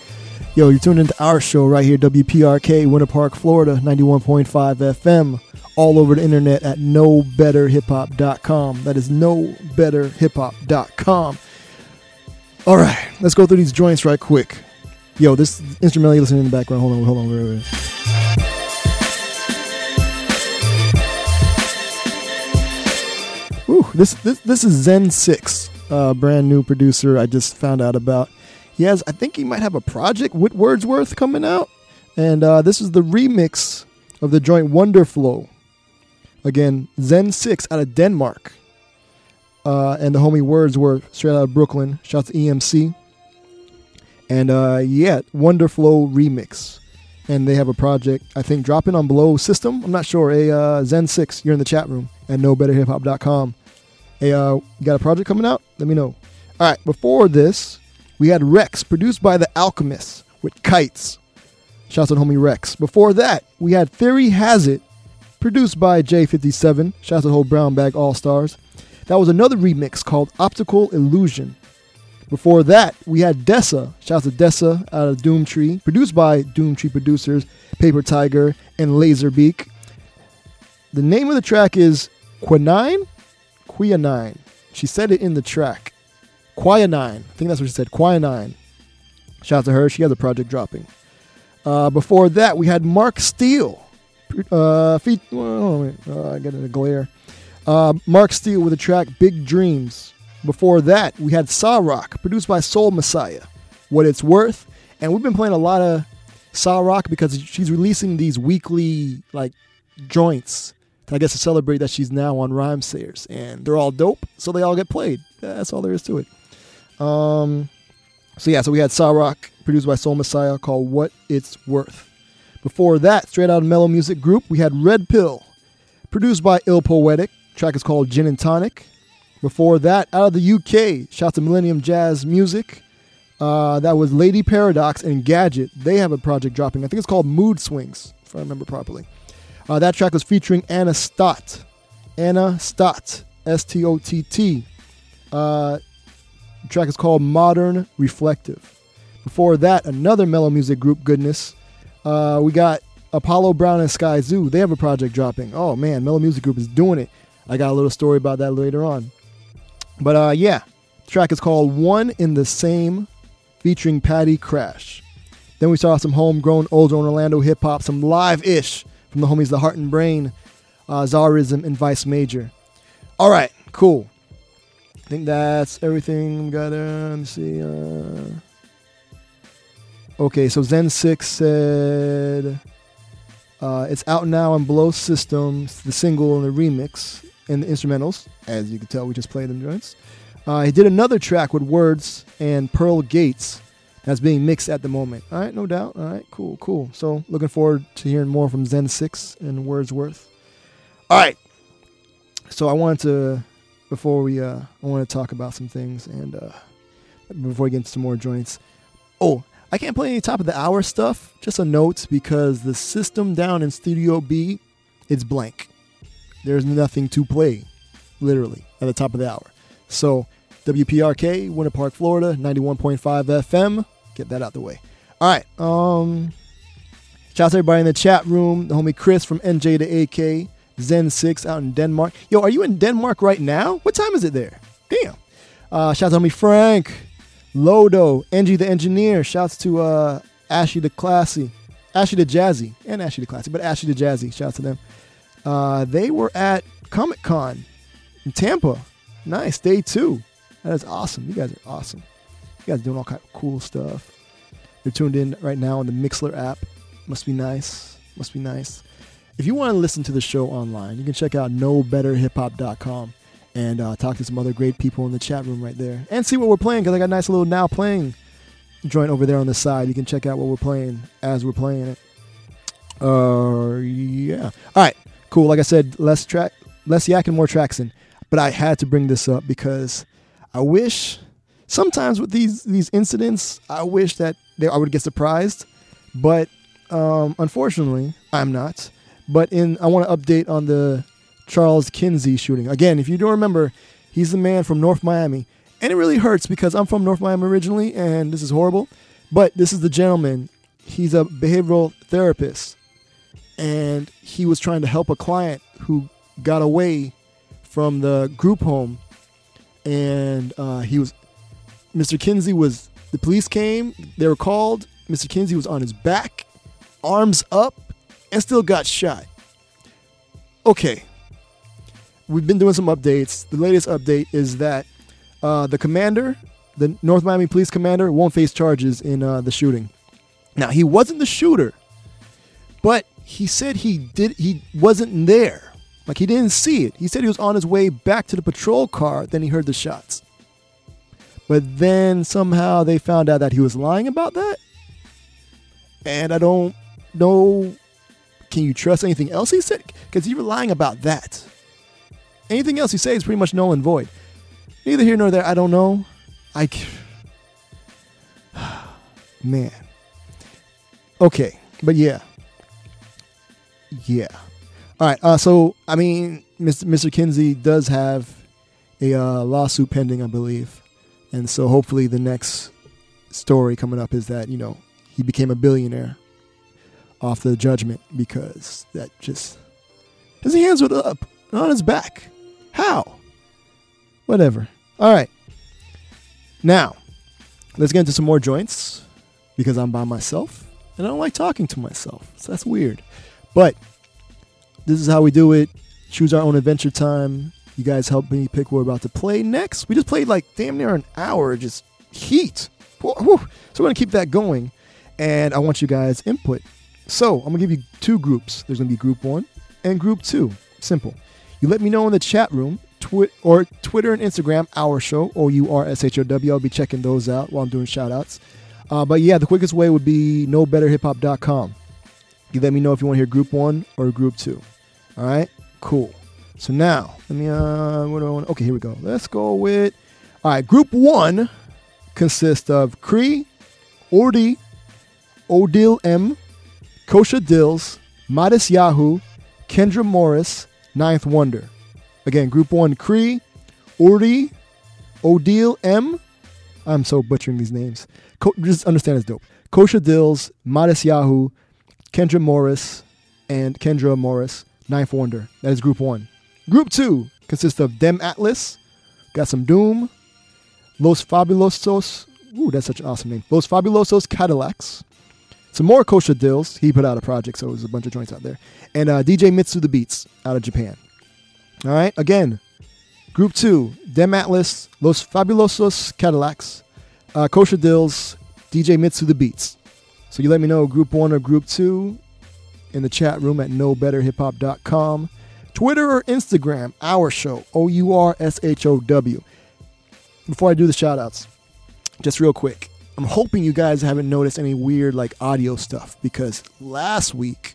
Yo, you're tuned into our show right here, WPRK, Winter Park, Florida, 91.5 FM, all over the internet at knowbetterhiphop.com. That is knowbetterhiphop.com. All right, let's go through these joints right quick. Yo, this instrumental you're listening in the background. Hold on, hold on, wait, wait. Woo, this this this is Zen6, uh, brand new producer. I just found out about. He has, I think he might have a project with Wordsworth coming out, and uh, this is the remix of the joint Wonder Flow. Again, Zen6 out of Denmark, uh, and the homie Wordsworth straight out of Brooklyn. Shouts to EMC, and uh, yeah, Wonder Flow remix. And they have a project, I think, dropping on Below System. I'm not sure. A uh, Zen6. You're in the chat room at knowbetterhiphop.com. Hey, uh, you got a project coming out? Let me know. All right, before this, we had REKS, produced by The Alchemists with Kites. Shouts out to homie REKS. Before that, we had Theory Hazit, produced by J57. Shouts out whole Brown Bag All Stars. That was another remix called Optical Illusion. Before that, we had Dessa. Shouts to Dessa out of Doomtree, produced by Doomtree producers Paper Tiger and Lazerbeak. The name of the track is Quinine? Quinine. She said it in the track. Quinine. I think that's what she said. Quinine. Shout out to her. She has a project dropping. Uh, before that, we had Mark Steele. Uh, feet, oh, uh, I got a glare. Uh, Mark Steele with the track Big Dreams. Before that, we had Sa-Roc, produced by Sol Messiah. What It's Worth. And we've been playing a lot of Sa-Roc because she's releasing these weekly like joints. I guess to celebrate that she's now on Rhymesayers, and they're all dope, so they all get played. That's all there is to it. Um, so yeah, so we had Sa-Roc, produced by Sol Messiah, called "What It's Worth." Before that, straight out of Mello Music Group, we had Red Pill, produced by Ill Poetic. Track is called Gin and Tonic. Before that, out of the UK, shout to Millennium Jazz Music. Uh, that was Lady Paradox and Gadget. They have a project dropping. I think it's called Mood Swings, if I remember properly. Uh, that track was featuring Anna Stott. Anna Stott, S T O T T. The track is called Modern Reflective. Before that, another mello music group goodness. Uh, we got Apollo Brown and Skyzoo. They have a project dropping. Oh man, Mello Music Group is doing it. I got a little story about that later on. But uh, yeah, the track is called One in the Same, featuring Patty Crash. Then we saw some homegrown old school Orlando hip hop, some live ish from the homies The Heart and Brain, uh, Zarism, and Vice Major. All right, cool. I think that's everything. We got uh, let me see. Uh, okay, so Zen6 said uh, it's out now on Blow Systems, the single and the remix and the instrumentals. As you can tell, we just played them joints. Uh, he did another track with Words and Pearl Gates that's being mixed at the moment. All right, no doubt. All right, cool, cool. So looking forward to hearing more from Zen6 and Wordsworth. All right. So I wanted to before we uh I want to talk about some things and uh before we get into some more joints. Oh, I can't play any top of the hour stuff. Just a note because the system down in Studio B, it's blank. There's nothing to play, literally at the top of the hour. So WPRK, Winter Park, Florida, 91.5 FM. Get that out the way. All right. Um, shout out to everybody in the chat room. The homie Chris from NJ to AK, Zen6 out in Denmark. Yo, are you in Denmark right now? What time is it there? Damn. Uh, shout out to me Frank, Lodo, NG the engineer. Shouts to uh, Ashley the Classy, Ashley the Jazzy, and Ashley the Classy, but Ashley the Jazzy. Shouts to them. Uh, they were at Comic Con in Tampa. Nice day two. That is awesome. You guys are awesome. You guys are doing all kind of cool stuff. They're tuned in right now on the Mixlr app. Must be nice. Must be nice. If you want to listen to the show online, you can check out knowbetterhiphop.com and uh, talk to some other great people in the chat room right there and see what we're playing because I got a nice little now playing joint over there on the side. You can check out what we're playing as we're playing it. Uh, yeah. All right, cool. Like I said, less track, less yak and more traction. But I had to bring this up because I wish sometimes with these these incidents, I wish that they, I would get surprised, but um, unfortunately, I'm not. But in I want to update on the Charles Kinsey shooting again. If you don't remember, he's the man from North Miami, and it really hurts because I'm from North Miami originally, and this is horrible. But this is the gentleman. He's a behavioral therapist, and he was trying to help a client who got away from the group home and uh, he was Mr. Kinsey was the police came, they were called. Mr. Kinsey was on his back, arms up, and still got shot. Okay, we've been doing some updates. The latest update is that uh, the commander, the North Miami police commander, won't face charges in uh, the shooting. Now he wasn't the shooter, but he said he did. He wasn't there. Like he didn't see it. He said he was on his way back to the patrol car. Then he heard the shots. But then somehow they found out that he was lying about that. And I don't know. Can you trust anything else he said? Because he was lying about that. Anything else he says is pretty much null and void. Neither here nor there. I don't know. I. <sighs> Man. Okay. But yeah. Yeah. All right. Uh, so, I mean, Mr. Mr. Kinsey does have a uh, lawsuit pending, I believe. And so hopefully the next story coming up is that, you know, he became a billionaire off the judgment because that just. His hands were up on his back. How? Whatever. All right. Now, let's get into some more joints because I'm by myself and I don't like talking to myself. So that's weird. But this is how we do it. Choose our own adventure time. You guys help me pick what we're about to play next. We just played like damn near an hour, just heat. So we're gonna keep that going, and I want you guys input. So I'm gonna give you two groups. There's gonna be group one and group two. Simple. You let me know in the chat room, twi- or Twitter and Instagram, our show, O U R S H O W. I'll be checking those out while I'm doing shout outs. Uh, but yeah, the quickest way would be knowbetterhiphop.com. You let me know if you want to hear group one or group two. All right, cool. So now, let me, uh, what do I want? Okay, here we go. Let's go with, all right, group one consists of Cree, Ordi, Odil M, Kosha Dillz, Modest Yahoo, Kendra Morris, Ninth Wonder. Again, group one, Cree, Ordi, Odil M. I'm so butchering these names. Co- just understand it's dope. Kosha Dillz, Modest Yahoo, Kendra Morris, and Kendra Morris, Ninth Wonder. That is group one. Group two consists of deM atlaS, got some Doom, Los Fabulosos. Ooh, that's such an awesome name. Los Fabulosos Cadillacs. Some more Kosha Dillz. He put out a project, so there's a bunch of joints out there. And uh, DJ Mitsu the Beats out of Japan. All right, again, Group two, deM atlaS, Los Fabulosos Cadillacs, uh, Kosha Dillz, DJ Mitsu the Beats. So you let me know group one or group two in the chat room at knowbetterhiphop.com. Twitter or Instagram, our show, O U R S H O W. Before I do the shout outs, just real quick, I'm hoping you guys haven't noticed any weird like audio stuff because last week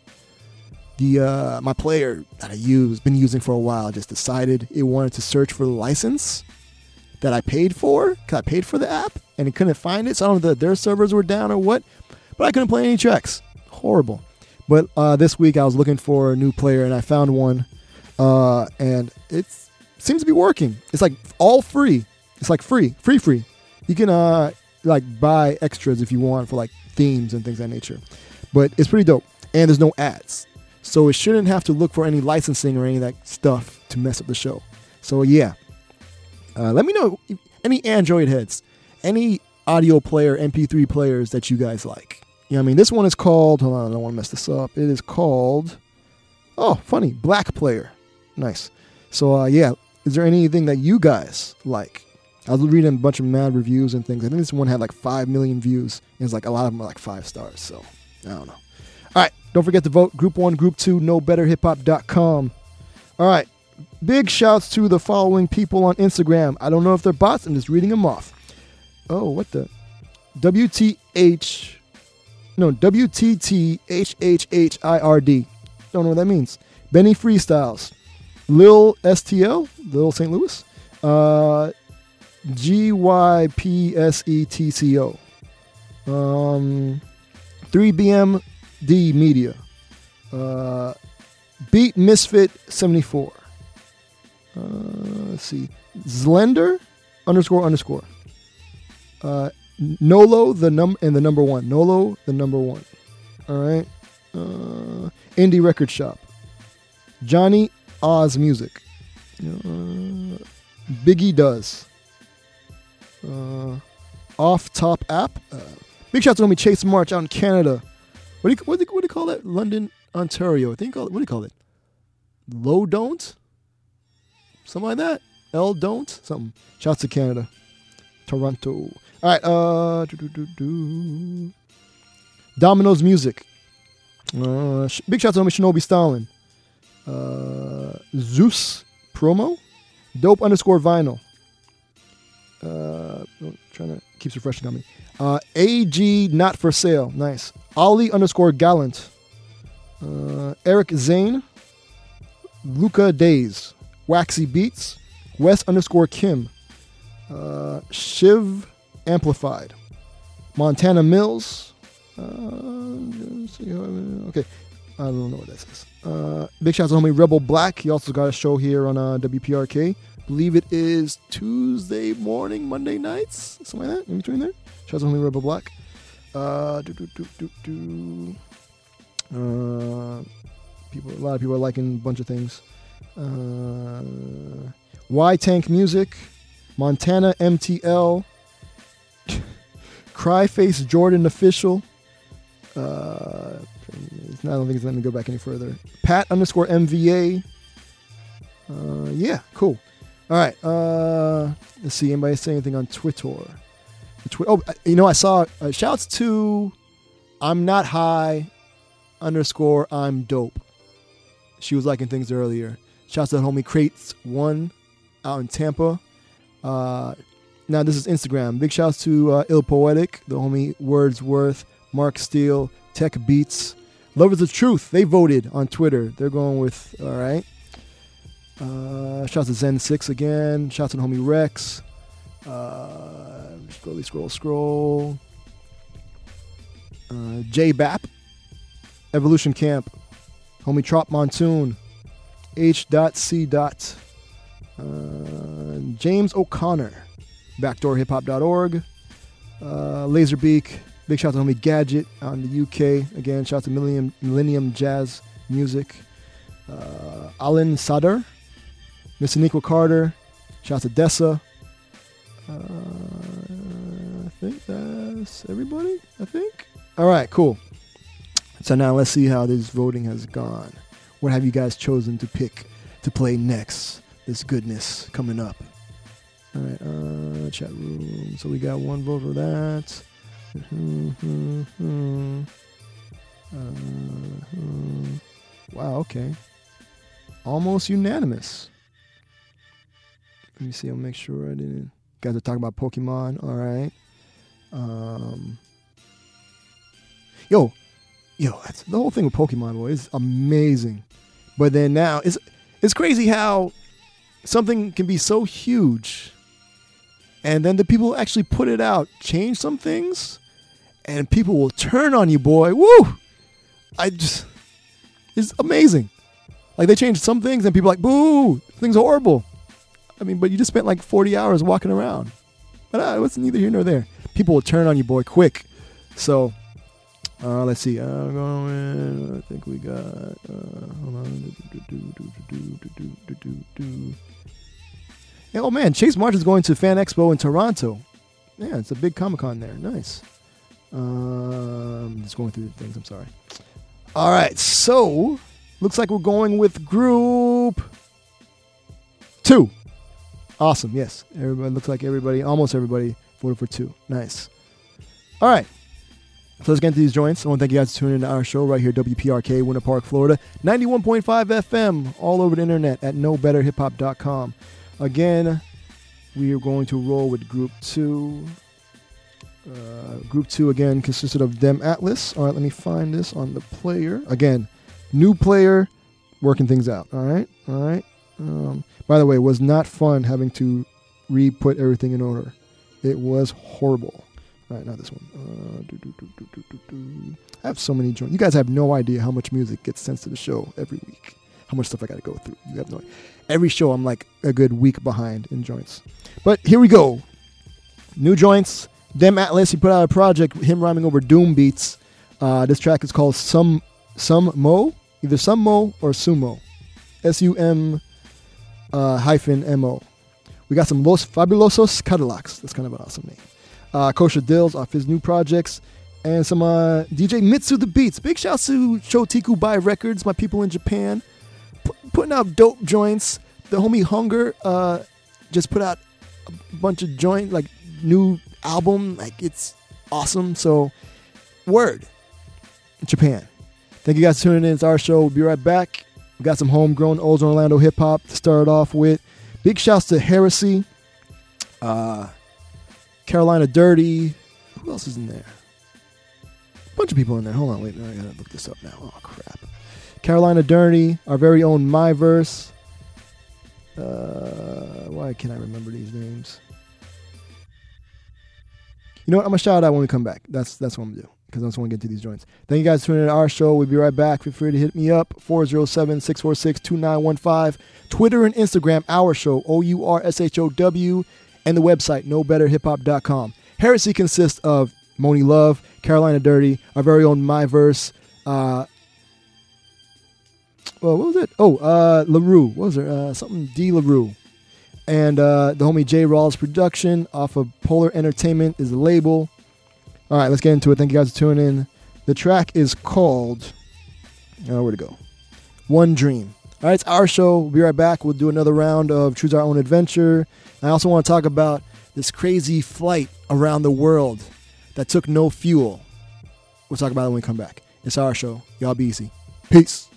the uh, my player that I use been using for a while just decided it wanted to search for the license that I paid for. Cause I paid for the app and it couldn't find it. So I don't know if their servers were down or what, but I couldn't play any tracks. Horrible. But uh, this week I was looking for a new player and I found one, uh, and it seems to be working. It's like all free. It's like free, free, free. You can uh, like buy extras if you want for like themes and things that nature. But it's pretty dope, and there's no ads, so it shouldn't have to look for any licensing or any of that stuff to mess up the show. So yeah, uh, let me know any Android heads, any audio player, MP3 players that you guys like. You know I mean? This one is called, hold on, I don't want to mess this up. It is called, oh, funny, Black Player. Nice. So, uh, yeah, is there anything that you guys like? I was reading a bunch of mad reviews and things. I think this one had like 5 million views. And it's like a lot of them are like 5 stars. So, I don't know. All right, don't forget to vote. Group 1, Group 2, knowbetterhiphop.com. All right, big shouts to the following people on Instagram. I don't know if they're bots. I'm just reading them off. Oh, what the? WTH. No, WTTHHHIRD. Don't know what that means. Benny Freestyles. Lil STL, Lil St. Louis. Uh, GYPSETCO. Um, 3BMD Media. Uh, Beat Misfit 74. Uh, let's see. Zlender underscore underscore. Uh, Nolo the num and the number one. Nolo the number one. All right. Uh, Indie Record Shop. Johnny Oz Music. Uh, Biggie Does. Uh, off Top App. Uh, big shout out to homie Chase March out in Canada. What do you what do you, what do you call that? London, Ontario. I think what do you call it? Low Don't. Something like that. L Don't. Something. Shouts to Canada. Toronto. All right. Uh, do, do, do, do. Domino's Music. Uh, sh- big shout out to homie Shinobi Stalin. Uh, Zeus promo. Dope underscore vinyl. Uh, oh, trying to keeps refreshing on me. Uh, AG not for sale. Nice. Ollie underscore gallant. Uh, Eric Zane. Luca Days. Waxy Beats. Wes underscore Kim. Uh, Shiv Amplified. Montana Mills. Uh, okay. I don't know what that says. Uh, big shout out to homie Rebel Black. He also got a show here on uh, WPRK. Believe it is Tuesday morning, Monday nights, something like that, in between there. Shout out to Rebel Black. Uh, do, do, do, do, do. Uh, people, a lot of people are liking a bunch of things. Uh, Y Tank Music, Montana MTL, <laughs> Cryface Jordan Official. Uh, I don't think it's letting me go back any further. Pat underscore MVA. Uh, yeah, cool. All right. Uh, let's see. Anybody say anything on Twitter? Twi- oh, you know, I saw uh, shouts to I'm not high underscore I'm dope. She was liking things earlier. Shouts to homie Crates One out in Tampa. Uh, now this is Instagram. Big shouts to uh, Ill Poetic, the homie Wordsworth, Mark Steele, Tech Beats, Lovers of Truth. They voted on Twitter. They're going with all right. Uh, shouts to Zen6 again. Shouts to homie REKS. Uh, scrolly scroll scroll. Uh, J Bap, Evolution Camp, homie Trop Montune, H. C. Dot, uh, James O'Connor, backdoorhiphop.org, uh, Lazerbeak, Big shout out to homie Gadget on the UK. Again, shout out to Millennium, Millennium Jazz Music. Uh, Alan Sadar, Miss Aniqua Carter. Shout out to Dessa. Uh, I think that's everybody. I think. All right, cool. So now let's see how this voting has gone. What have you guys chosen to pick to play next? This goodness coming up. All right, uh, chat room. So we got one vote for that. Uh, wow, okay. Almost unanimous. Let me see. I'll make sure I didn't. Guys are talking about Pokemon. All right. Um. Yo, yo, that's, the whole thing with Pokemon boy is amazing. But then now it's it's crazy how something can be so huge, and then the people actually put it out change some things, and people will turn on you, boy. Woo! I just it's amazing. Like they changed some things, and people are like, boo, things horrible. I mean, but you just spent like 40 hours walking around. But uh, it's neither here nor there. People will turn on you, boy, quick. So, uh, let's see. Uh, going, I think we got. Uh, hold on. Hey, oh man, Chase March is going to Fan Expo in Toronto. Yeah, it's a big Comic Con there. Nice. Um, just going through things. I'm sorry. All right, so looks like we're going with group two. Awesome. Yes, everybody looks like everybody, almost everybody voted for two. Nice. All right. So let's get into these joints. I want to thank you guys for tuning in to our show right here, WPRK, Winter Park, Florida. 91.5 FM, all over the internet at knowbetterhiphop.com. Again, we are going to roll with group two. Uh, group two, again, consisted of deM atlaS. All right, let me find this on the player. Again, new player, working things out. All right, all right. Um, by the way, it was not fun having to re put everything in order. It was horrible. All right, not this one. Uh, do, do, do. I have so many joints. You guys have no idea how much music gets sent to the show every week. How much stuff I got to go through. You have no idea. Every show, I'm like a good week behind in joints. But here we go. New joints. deM atlaS, he put out a project, him rhyming over Doom beats. Uh, this track is called Some Some Mo, either Some Mo or Sumo. S U M uh, hyphen M O. We got some Los Fabulosos Cadillacs. That's kind of an awesome name. Uh, Dillz off his new projects. And some uh, DJ Mitsu the Beats. Big shouts to Shotiku Bai Records, my people in Japan. P- putting out dope joints. The homie Hunger uh, just put out a bunch of joint, like new album. Like it's awesome. So, word. Japan. Thank you guys for tuning in. It's our show. We'll be right back. We got some homegrown old Orlando hip hop to start off with. Big shouts to Heresy, uh, Carolina Dirty. Who else is in there? A bunch of people in there. Hold on, wait. I gotta look this up now. Oh crap. Carolina Dirty, our very own MyVerse. Uh, why can't I remember these names? You know what? I'm gonna shout out when we come back. That's that's what I'm gonna do because I just want to get to these joints. Thank you guys for tuning in to our show. We'll be right back. Feel free to hit me up 407 646 2915. Twitter and Instagram, our show, O U R S H O W, and the website, knowbetterhiphop.com. Heresy consists of Monie Love, Carolina Dirty, our very own MyVerse, uh, well, what was it? Oh, uh, LaRue. What was it? Uh, something D. LaRue. And uh, the homie J. Rawls production off of Polar Entertainment is the label. All right, let's get into it. Thank you guys for tuning in. The track is called, uh, where to go? One Dream. All right, it's our show. We'll be right back. We'll do another round of Choose Our Own Adventure. I also want to talk about this crazy flight around the world that took no fuel. We'll talk about it when we come back. It's our show. Y'all be easy. Peace.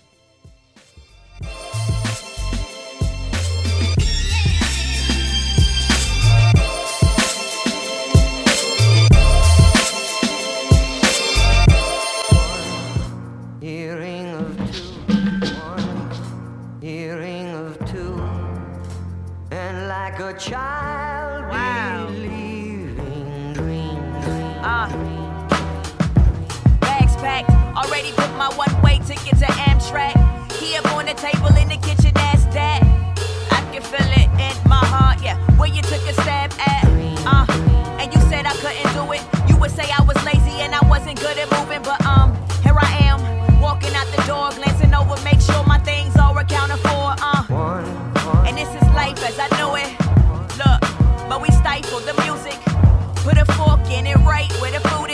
up my one way ticket to Amtrak. He up on the table in the kitchen, that's that. I can feel it in my heart, yeah. Where you took a stab at, uh, and you said I couldn't do it. You would say I was lazy and I wasn't good at moving, but um, here I am, walking out the door, glancing over, make sure my things are accounted for, uh. And this is life as I know it. Look, but we stifle the music, put a fork in it right where the food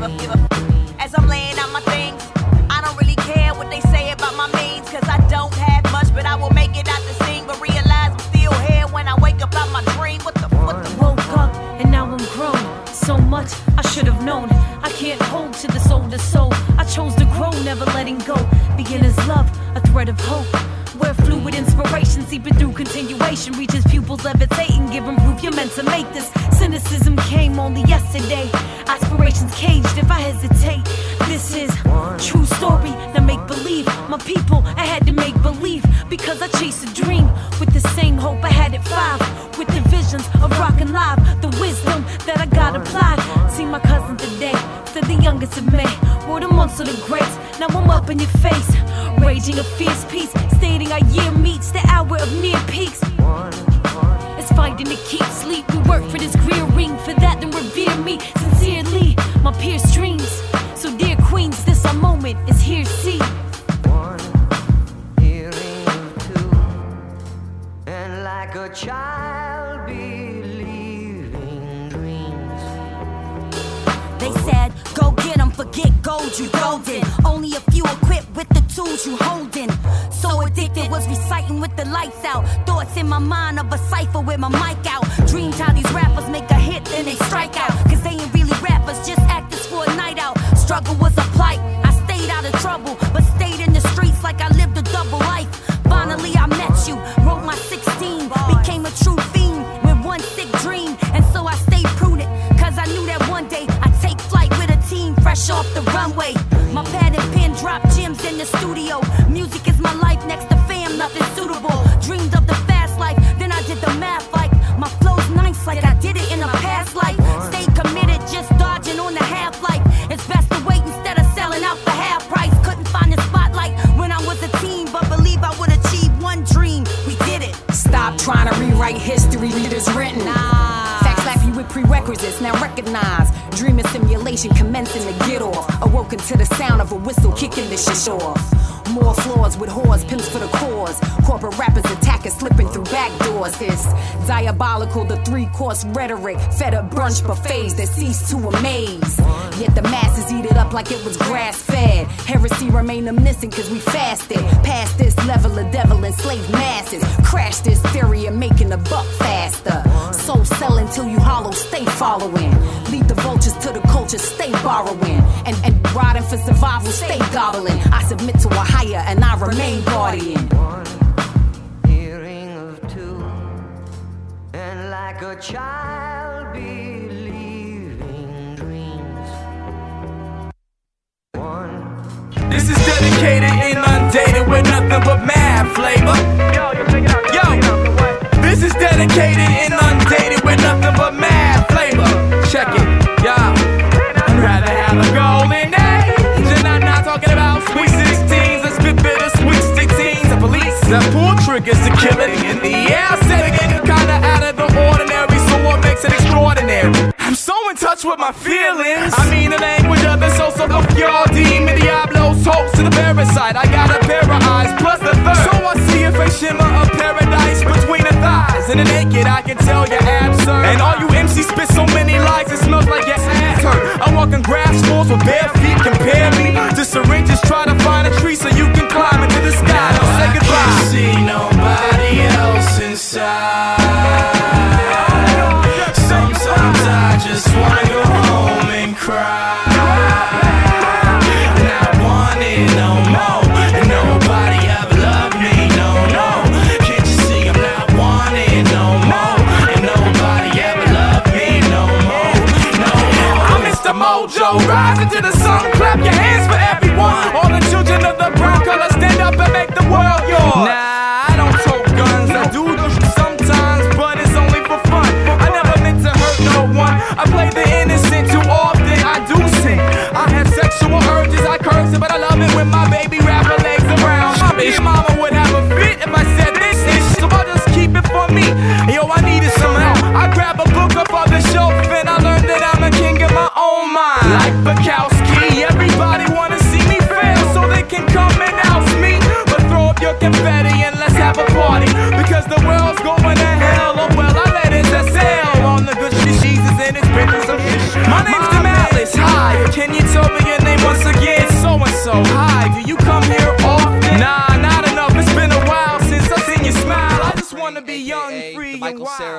give a, give a. As I'm laying out my things, I don't really care what they say about my means, cause I don't have much, but I will make it out the scene. But realize I'm still here when I wake up out my dream. What the, what the, Woke up and now I'm grown. So much I should have known. I can't hold to this older soul. I chose to grow, never letting go. Beginner's love, a thread of hope. Fluid inspiration seeping through continuation reaches pupils levitating, giving proof you're meant to make this. Cynicism came only yesterday. Aspirations caged if I hesitate. This is true story, now make believe. My people, I had to make believe because I chased a dream with the same hope I had at five. With the visions of rockin' live, the wisdom that I got applied. See my cousin today, said the youngest of May. Word amongst of the greats, now I'm up in your face. Raging a fierce peace, stating our year meets the hour of near peaks. It's fighting to keep sleep. We work for this career ring, for that then revere me sincerely. My pierced dreams. So dear queens, this our moment is here. See. One, Hearing to and like a child get gold, you golden. Only a few equipped with the tools you holding. So addicted, was reciting with the lights out. Thoughts in my mind of a cipher with my mic out. Dreamed how these rappers make a hit, then they strike out. Cause they ain't really rappers, just actors for a night out. Struggle was a plight, I stayed out of trouble, but stayed in the streets like I lived a double life. Finally, I met you, wrote my 16, became a true fiend with one sick fresh off the runway. My pad and pen drop gems in the studio. Music is my life, next to fam, nothing suitable. Dreamed of the fast life, then I did the math like my flow's nice, like I did it in a past life. Stayed committed, just dodging on the half life. It's best to wait instead of selling out for half price. Couldn't find the spotlight when I was a teen, but believe I would achieve one dream. We did it. Stop trying to rewrite history, read is written. Facts slap you with prerequisites, now recognize. Dreaming simulation commencing to get off. Awoken to the sound of a whistle kicking the shit off. More floors with whores, pimps for the cause. Corporate rappers attacking, slipping through back doors. It's diabolical, the three course rhetoric. Fed up brunch buffets that cease to amaze. Yet the masses eat it up like it was grass fed. Heresy remain omniscient cause we fasted. Past this level of devil enslaved masses. Crash this theory of making a buck faster. So sell until you hollow, stay following. Lead the vultures to the culture, stay borrowing. And, and riding for survival, stay gobbling. I submit to a higher and I remain guardian. Hearing of two. And like a child believing dreams. This is dedicated, inundated with nothing but mad flavor. Yo, yo, this is dedicated, inundated with nothing but mad flavor. Check it, y'all. That pull triggers to kill it in the air. It kinda out of the ordinary, so what makes it extraordinary? I'm so in touch with my feelings. I mean the language of the soul, so fuck y'all demon Diablos, hopes to the parasite. I got a pair of eyes plus the third. So I see a face shimmer of paradise between And the naked, I can tell you're absurd. And all you MCs spit so many lies, it smells like your ass hurt. I'm walking grass floors with bare feet, compare me to syringes. Try to find a tree so you can climb into the sky. Don't say goodbye. I see nobody else inside. Sometimes I just wanna go home and cry. Mojo, rising to the sun. Clap your hands for everyone. All the children of the brown color stand up and make the world yours. Nah, I don't guns. I do sometimes, but it's only for fun. I never meant to hurt no one. I play the innocent too often. I do. I have sexual urges. I curse it, but I love it when my baby legs around. My mama would have a fit if I said this is so I'll just keep it for me. Yo, I needed some help. I grab a book Like Bukowski, everybody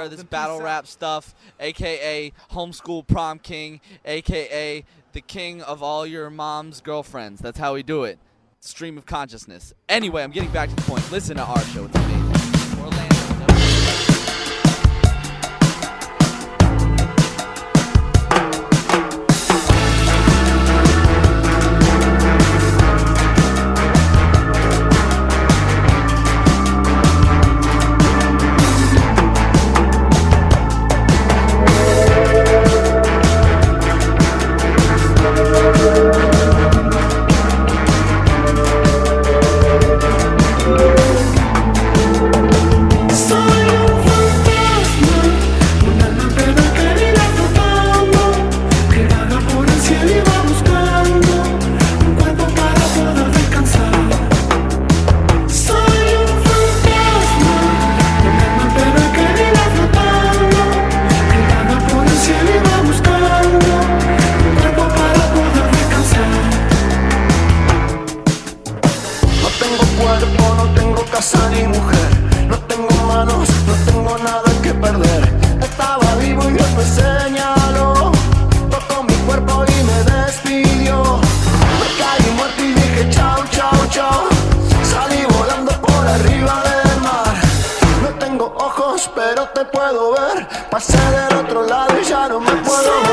this battle rap stuff, aka homeschool prom king, aka the king of all your mom's girlfriends. That's how we do it. Stream of consciousness. Anyway, I'm getting back to the point. Listen to our show. It's amazing. Orlando. No tengo manos, no tengo nada que perder. Estaba vivo y Dios me señaló. Tocó mi cuerpo y me despidió. Me caí muerto y dije chao, chao, chao. Salí volando por arriba del mar. No tengo ojos, pero te puedo ver. Pasé del otro lado y ya no me puedo volver.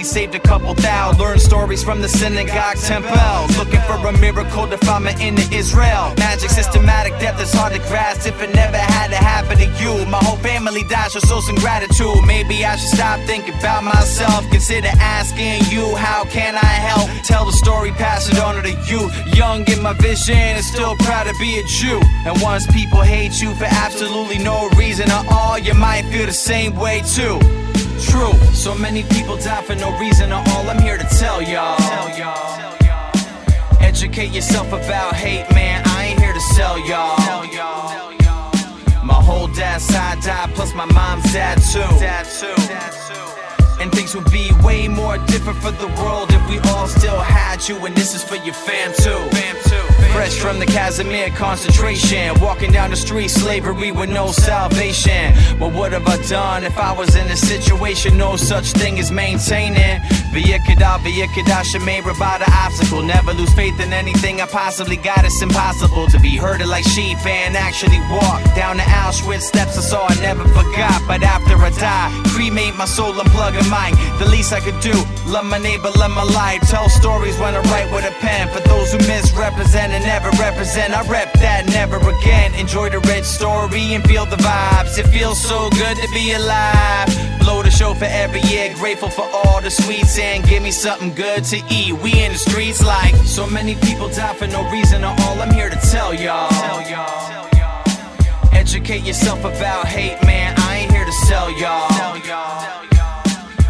6 million he saved a couple thou. Learn stories from the synagogue temple. Looking for a miracle to find me into Israel. Magic systematic death is hard to grasp if it never had to happen to you. My whole family died, so show some gratitude. Maybe I should stop thinking about myself. Consider asking you, how can I help? Tell the story, pass it on to the youth. Young in my vision and still proud to be a Jew. And once people hate you for absolutely no reason at all, you might feel the same way too. True, so many people die for no reason at all. I'm here to tell y'all. Educate yourself about hate, man. I ain't here to sell y'all. My whole dad's side died, plus my mom's dad too. Dad too. And things would be way more different for the world if we all still had you. And this is for your fam too. Fam too. Fresh from the Casimir concentration, walking down the street, slavery with no salvation. But what have I done if I was in a situation? No such thing as maintaining. Viyakada, Viyakada, Shemay, Rabada, obstacle. Never lose faith in anything I possibly got. It's impossible to be herded like sheep and actually walk down the Auschwitz steps. I saw I never forgot. But after I die, cremate my soul, unplug a mind. The least I could do, love my neighbor, love my life. Tell stories when I write with a pen. For those who misrepresent and never represent, I rep that never again. Enjoy the rich story and feel the vibes. It feels so good to be alive. Blow the show for every year, grateful for all the sweets and give me something good to eat. We in the streets like so many people die for no reason at all. I'm here to tell y'all. Educate yourself about hate, man. I ain't here to sell y'all. Sell y'all.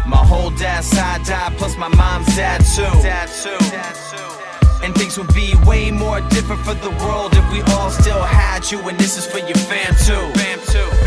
My whole dad's side died, plus my mom's dad too. Dad too. And things would be way more different for the world if we all still had you. And this is for your fam too. Fam too.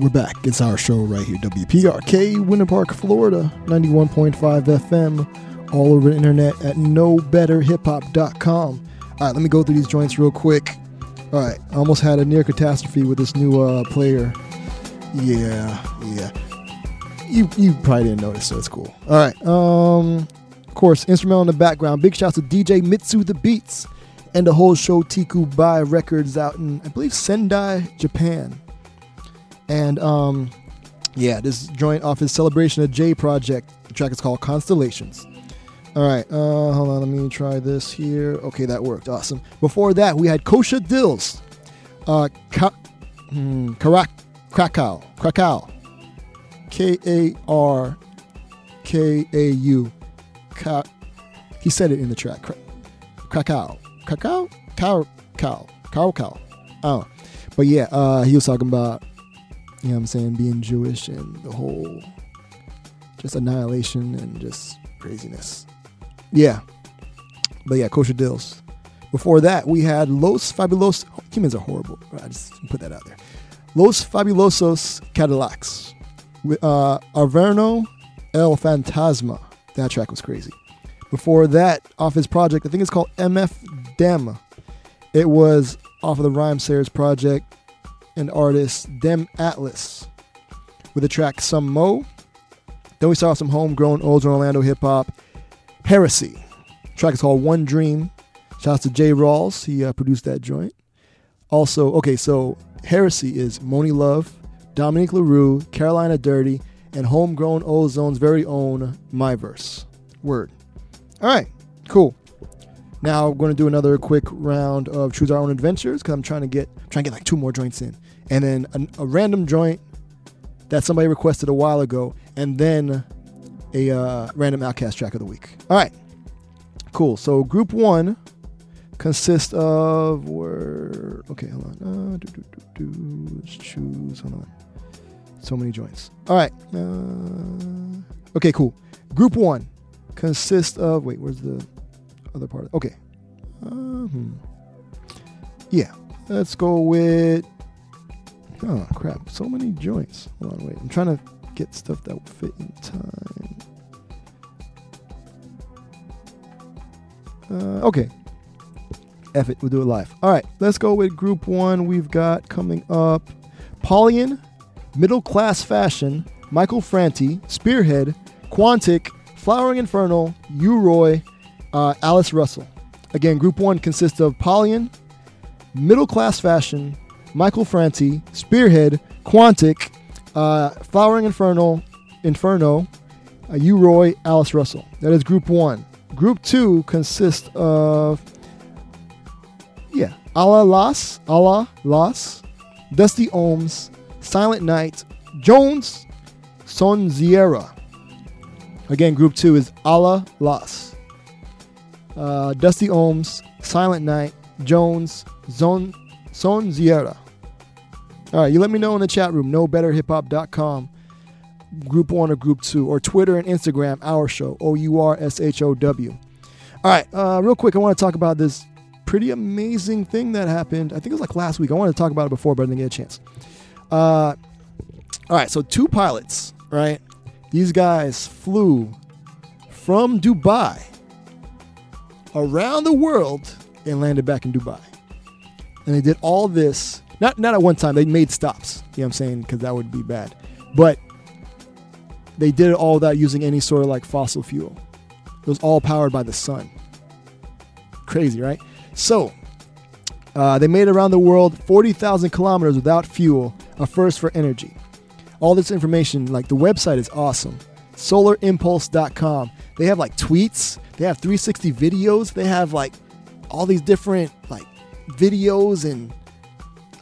We're back. It's our show right here. WPRK, Winter Park, Florida, 91.5 FM, all over the internet at knowbetterhiphop.com. All right, let me go through these joints real quick. All right, I almost had a near catastrophe with this new uh, player. Yeah, yeah. You you probably didn't notice, so it's cool. All right. Um, of course, instrumental in the background. Big shouts to DJ Mitsu the Beats and the whole show Tiku Bai Records out in I believe Sendai, Japan. And um, yeah, this joint off his Celebration of J project. The track is called Constellations. All right, uh, hold on. Let me try this here. Okay, that worked. Awesome. Before that, we had Kosha Dillz, uh, Ka- hmm, Karak- Krakow, Krakow, K A R K A U. He said it in the track. Kra- Krakow, Krakow, Cow, Cow, Cow. Oh, but yeah, uh, he was talking about, you know, what I'm saying being Jewish and the whole just annihilation and just craziness. Yeah. But yeah, Kosha Dillz. Before that, we had Los Fabulosos. Humans are horrible. I just put that out there. Los Fabulosos Cadillacs. Uh, Averno El Fantasma. That track was crazy. Before that, off his project, I think it's called MF Dem. It was off of the Rhymesayers project and artist deM atlaS with the track Some Mo. Then we saw some homegrown Olds Orlando hip hop. Heresy. The track is called One Dream. Shouts to Jay Rawls. He uh, produced that joint. Also, okay, so Heresy is Monie Love, Dominique LaRue, Carolina Dirty, and homegrown Ozone's very own MyVerse. Word. All right, cool. Now we're going to do another quick round of choose our own adventures because I'm trying to get trying to get like two more joints in, and then a, a random joint that somebody requested a while ago, and then a uh, random OutKast track of the week. All right, cool. So group one consists of where? Okay, hold on. Uh, do, do, do. Let's choose. Hold on. So many joints. All right. Uh, okay, cool. Group one consists of. Wait, where's the other part? Okay. Uh, hmm. Yeah. Let's go with. Oh crap! So many joints. Hold on, wait. I'm trying to get stuff that will fit in time. Uh, okay. F it. We'll do it live. All right. Let's go with group one. We've got coming up Pollyn, Middle Class Fashion, Michael Franti, Spearhead, Quantic, Flowering Infernal, U-Roy, uh, Alice Russell. Again, group one consists of Pollyn, Middle Class Fashion, Michael Franti, Spearhead, Quantic, uh, Flowering Infernal, Inferno, uh, U-Roy, Alice Russell. That is group one. Group two consists of, yeah, Ala Las, Ala Las, Dusty Ohms, Silent Night, Jones, Sonziera. Again, group two is Ala Las, uh, Dusty Ohms, Silent Night, Jones, Zon, Sonziera. All right, you let me know in the chat room, knowbetterhiphop.com, group one or group two, or Twitter and Instagram, our show, O U R S H O W. All right, uh, real quick, I want to talk about this pretty amazing thing that happened. I think it was like last week. I wanted to talk about it before, but I didn't get a chance. Uh, all right, so two pilots, right? These guys flew from Dubai around the world and landed back in Dubai. And they did all this, not, not at one time, they made stops, you know what I'm saying? Because that would be bad. But they did it all that using any sort of like fossil fuel. It was all powered by the sun. Crazy, right? So, uh, they made around the world 40,000 kilometers without fuel, a first for energy. All this information, like the website is awesome. SolarImpulse.com. They have like tweets, they have 360 videos, they have like all these different like videos and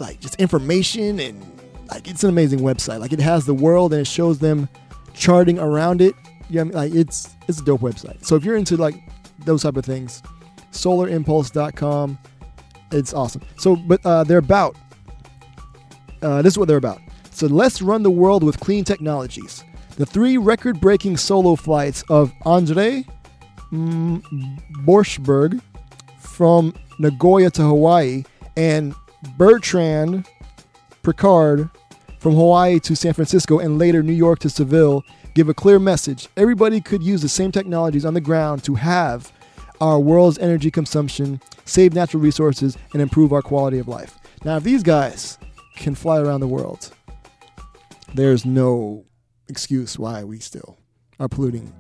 like just information and like it's an amazing website. Like it has the world and it shows them charting around it. Yeah, I mean, like it's it's a dope website. So if you're into like those type of things, solarimpulse.com. It's awesome. So, but uh, they're about. Uh, this is what they're about. So let's run the world with clean technologies. The three record-breaking solo flights of Andre mm, Borschberg from Nagoya to Hawaii and Bertrand Piccard from Hawaii to San Francisco and later New York to Seville give a clear message. Everybody could use the same technologies on the ground to have our world's energy consumption, save natural resources, and improve our quality of life. Now, if these guys can fly around the world, there's no excuse why we still are polluting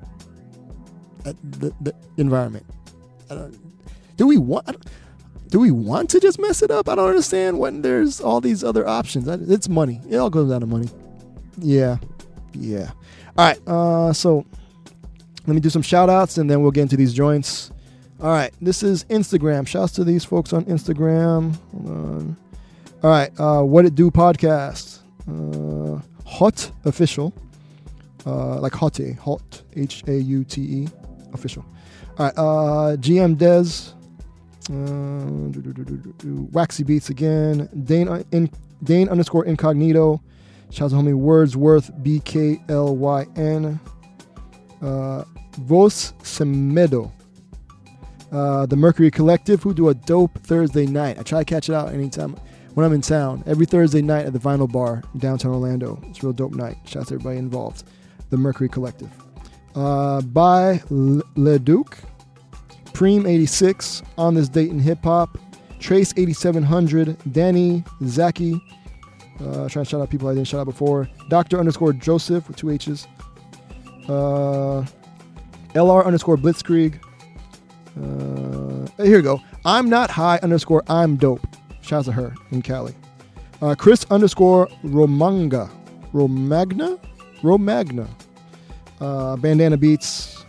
the, the environment. Do we want? Don't- we want to just mess it up? I don't understand when there's all these other options. It's money. It all goes down to money. Yeah, yeah. All right. Uh, so Let me do some shout outs and then we'll get into these joints. All right, this is Instagram. Shouts to these folks on Instagram. Hold on. All right, uh, What It Do podcast. Uh, Hot Official. Uh, like Hotte. Hot. H A U T E. Official. All right, uh, GM Dez. Uh. Waxy Beats again. Dane, uh, in, Dane underscore incognito. Shout out to homie Wordsworth. B K L Y N. Uh, Vos Semedo. Uh, the Mercury Collective, who do a dope Thursday night. I try to catch it out anytime when I'm in town. Every Thursday night at the Vinyl Bar in downtown Orlando. It's a real dope night. Shout out to everybody involved. The Mercury Collective. Uh, by L- Leduc. Preem 86 on this date in hip hop. Trace 8700. Danny Zaki. Uh, trying to shout out people I didn't shout out before. Doctor underscore Joseph with two H's. Uh, LR underscore Blitzkrieg. Uh, here we go. I'm not high underscore I'm dope. Shout out to her in Cali. Uh, Chris underscore Romanga. Romagna? Romagna. Uh, Bandana Beats.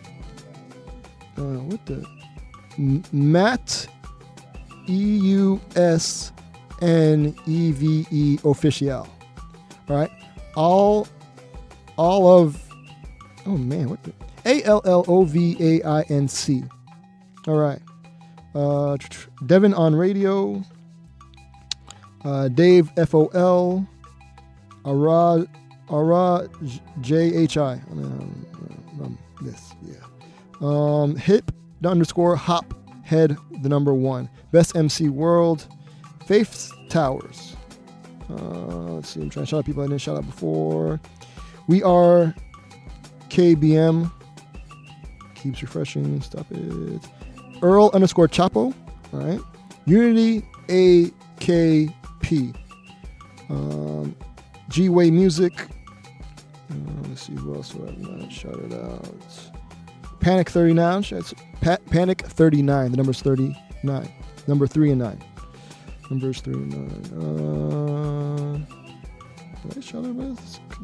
Uh, what the? M- Matt E U S N E V E official. All right. All all of oh man, what the A L L O V A I N C. All right. Uh, Devin on radio. Uh, Dave F O L. Ara Ara J H I. Um, um, this, yeah. Um, hip underscore hop head the number one. Best MC world. Faith Towers. Uh, let's see. I'm trying to shout out people I didn't shout out before. We are KBM. Keeps refreshing. Stop it. Earl underscore Chapo. All right. Unity AKP. Um, G Way Music. Uh, let's see who else have not shouted out. Panic 39. Shouts- Pa- Panic 39. The number's 39. Number 3 and 9. Numbers 3 and 9. Uh, did I shout out?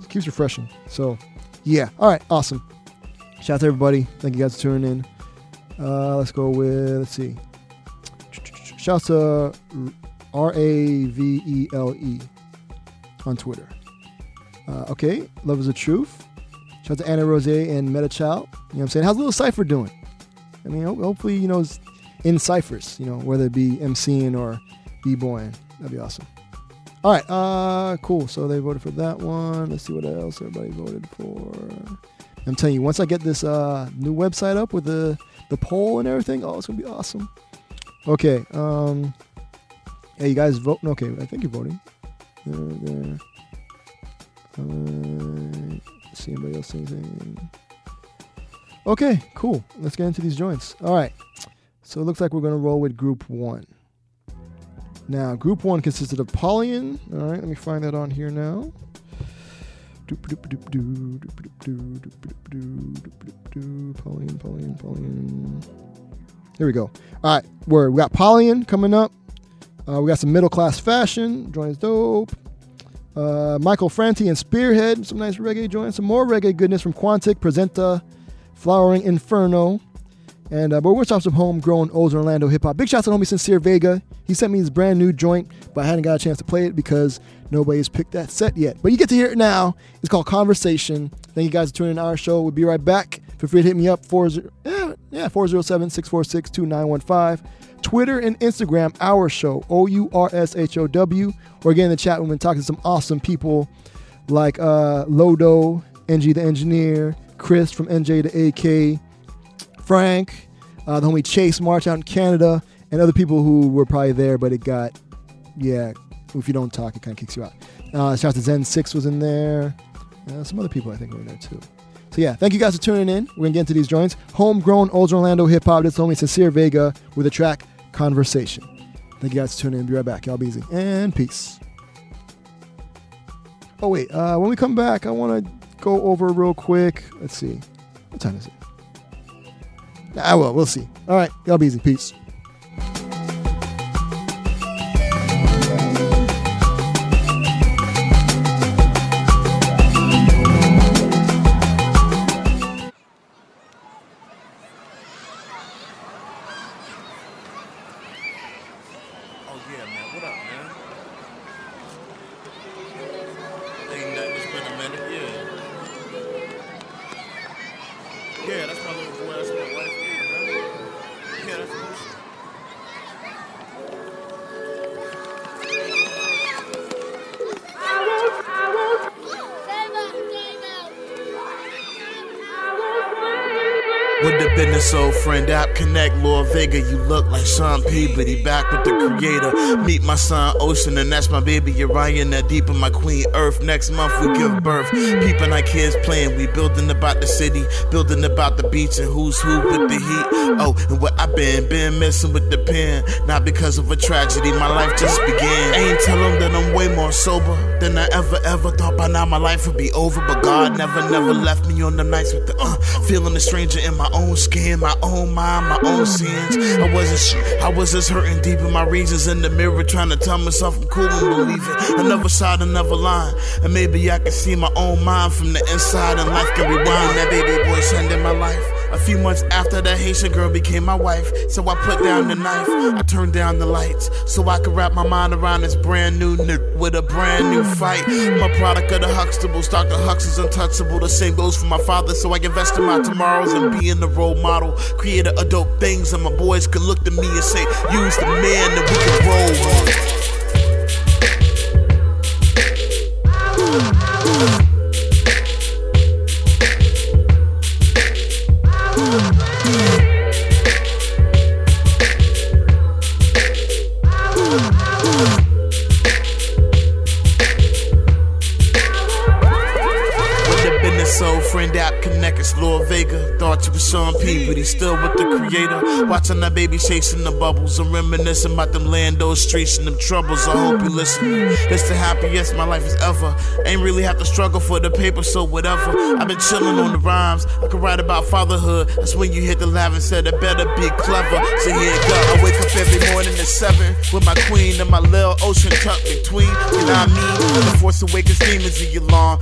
It keeps refreshing. So, yeah. All right. Awesome. Shout out to everybody. Thank you guys for tuning in. Uh, let's go with, let's see. Shout out to R A V E L E on Twitter. Uh, okay, Love is the Truth. Shout out to Anna Rose and Meta Child. You know what I'm saying? How's Little Cypher doing? I mean, ho- hopefully, you know, in ciphers, you know, whether it be MCing or B-boying. That'd be awesome. All right, uh, cool. So they voted for that one. Let's see what else everybody voted for. I'm telling you, once I get this uh, new website up with the the poll and everything, oh, it's gonna be awesome. Okay, um, yeah, you guys vote. Okay, I think you're voting. There, there. Uh, see anybody else anything? Okay, cool. Let's get into these joints. All right. So it looks like we're gonna roll with group one. Now, group one consisted of Pollyn. All right, let me find that on here now. Pollyn, Pollyn, Pollyn. Here we go. All right, word. We got Pollyn coming up. Uh, we got some middle class fashion. Joins dope. Uh, Michael Franti and Spearhead. Some nice reggae joints. Some more reggae goodness from Quantic, Presenta, Flowering Inferno. And uh, but we're talking some homegrown old Orlando hip hop. Big shout out to homie Sincere Vega. He sent me his brand new joint, but I hadn't got a chance to play it because nobody's picked that set yet. But you get to hear it now. It's called Conversation. Thank you guys for tuning in our show. We'll be right back. Feel free to hit me up four yeah, yeah 407 646 2915. Twitter and Instagram, our show, O U R S H O W. Or again in the chat, we've been talking to some awesome people like uh, Lodo, NG the Engineer, Chris from NJ to AK, Frank, uh, the homie Chase March out in Canada, and other people who were probably there, but it got, yeah, if you don't talk, it kind of kicks you out. Uh, shout out to Zen6 was in there. Uh, some other people I think were in there too. So yeah, thank you guys for tuning in. We're gonna get into these joints. Homegrown Old Orlando hip hop. This is homie Sincere Vega with a track Conversation. Thank you guys for tuning in. Be right back. Y'all be easy and peace. Oh wait, uh, when we come back, I want to go over real quick. Let's see, what time is it? I will. We'll see. All right, y'all be easy. Peace. With the business old friend app connect Lord Vega, you look like Sean Peabody back with the creator. Meet my son Ocean, and that's my baby Uriah. That deep in my queen Earth. Next month we give birth. Peeping our kids playing, we building about the city, building about the beach, and who's who with the heat. Oh, and what I been, been messing with the pen, not because of a tragedy. My life just began. I Ain't tell them that I'm way more sober than I ever ever thought. By now my life would be over, but God never never left me on the nights with the uh, feeling a stranger in my own skin, my own mind, my own sins. I wasn't I was just hurting deep in my reasons in the mirror, trying to tell myself I'm cool and believe it. Another side, another line, and maybe I can see my own mind from the inside, and life can rewind. That baby boy son in my life. A few months after that Haitian girl became my wife, so I put down the knife, I turned down the lights, so I could wrap my mind around this brand new n- with a brand new fight. A product of the Huxtables, Dr. Hux is untouchable. The same goes for my father, so I invest in my tomorrows and being the role model. Create a dope things, and my boys can look to me and say, use the man that we can roll on. Thought you was P, but he's still with the creator. Watching that baby chasing the bubbles I'm reminiscing about them Lando streets and them troubles. I hope you listen. It's the happiest my life has ever. Ain't really have to struggle for the paper, so whatever. I've been chilling on the rhymes. I can write about fatherhood. That's when you hit the laugh and said I better be clever. So here it go. I wake up every morning at seven with my queen and my little ocean tucked between. You know what I mean? The Force Awakens demons in your lawn.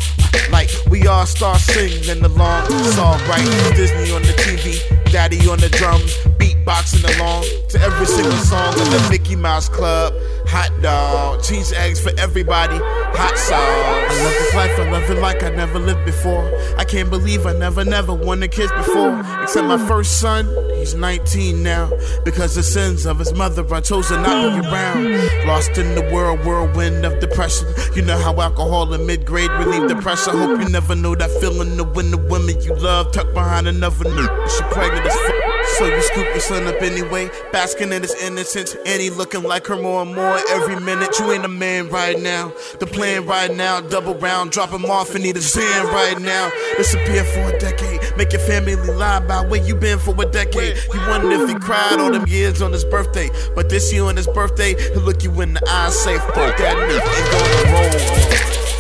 Like we all start singing along. It's alright. Disney on the TV, Daddy on the drums, beatboxing along to every single song in the Mickey Mouse Club. Hot dog, cheese eggs for everybody, hot sauce. I love this life, I love it like I never lived before. I can't believe I never, never won a kiss before. Except my first son, he's 19 now. Because the sins of his mother, I chose to not be around. Lost in the world, whirlwind of depression. You know how alcohol in mid grade relieve the pressure. Hope you never know that feeling of when the women you love tucked behind another nigga. She pregnant fuck. So you scoop your son up anyway, basking in his innocence, and he looking like her more and more every minute. You ain't a man right now. The plan right now, double round, drop him off and need a sand right now. Disappear for a decade, make your family lie about where you been for a decade. You wonder if he cried all them years on his birthday, but this year on his birthday, he'll look you in the eye, say fuck that nigga, and go to roll.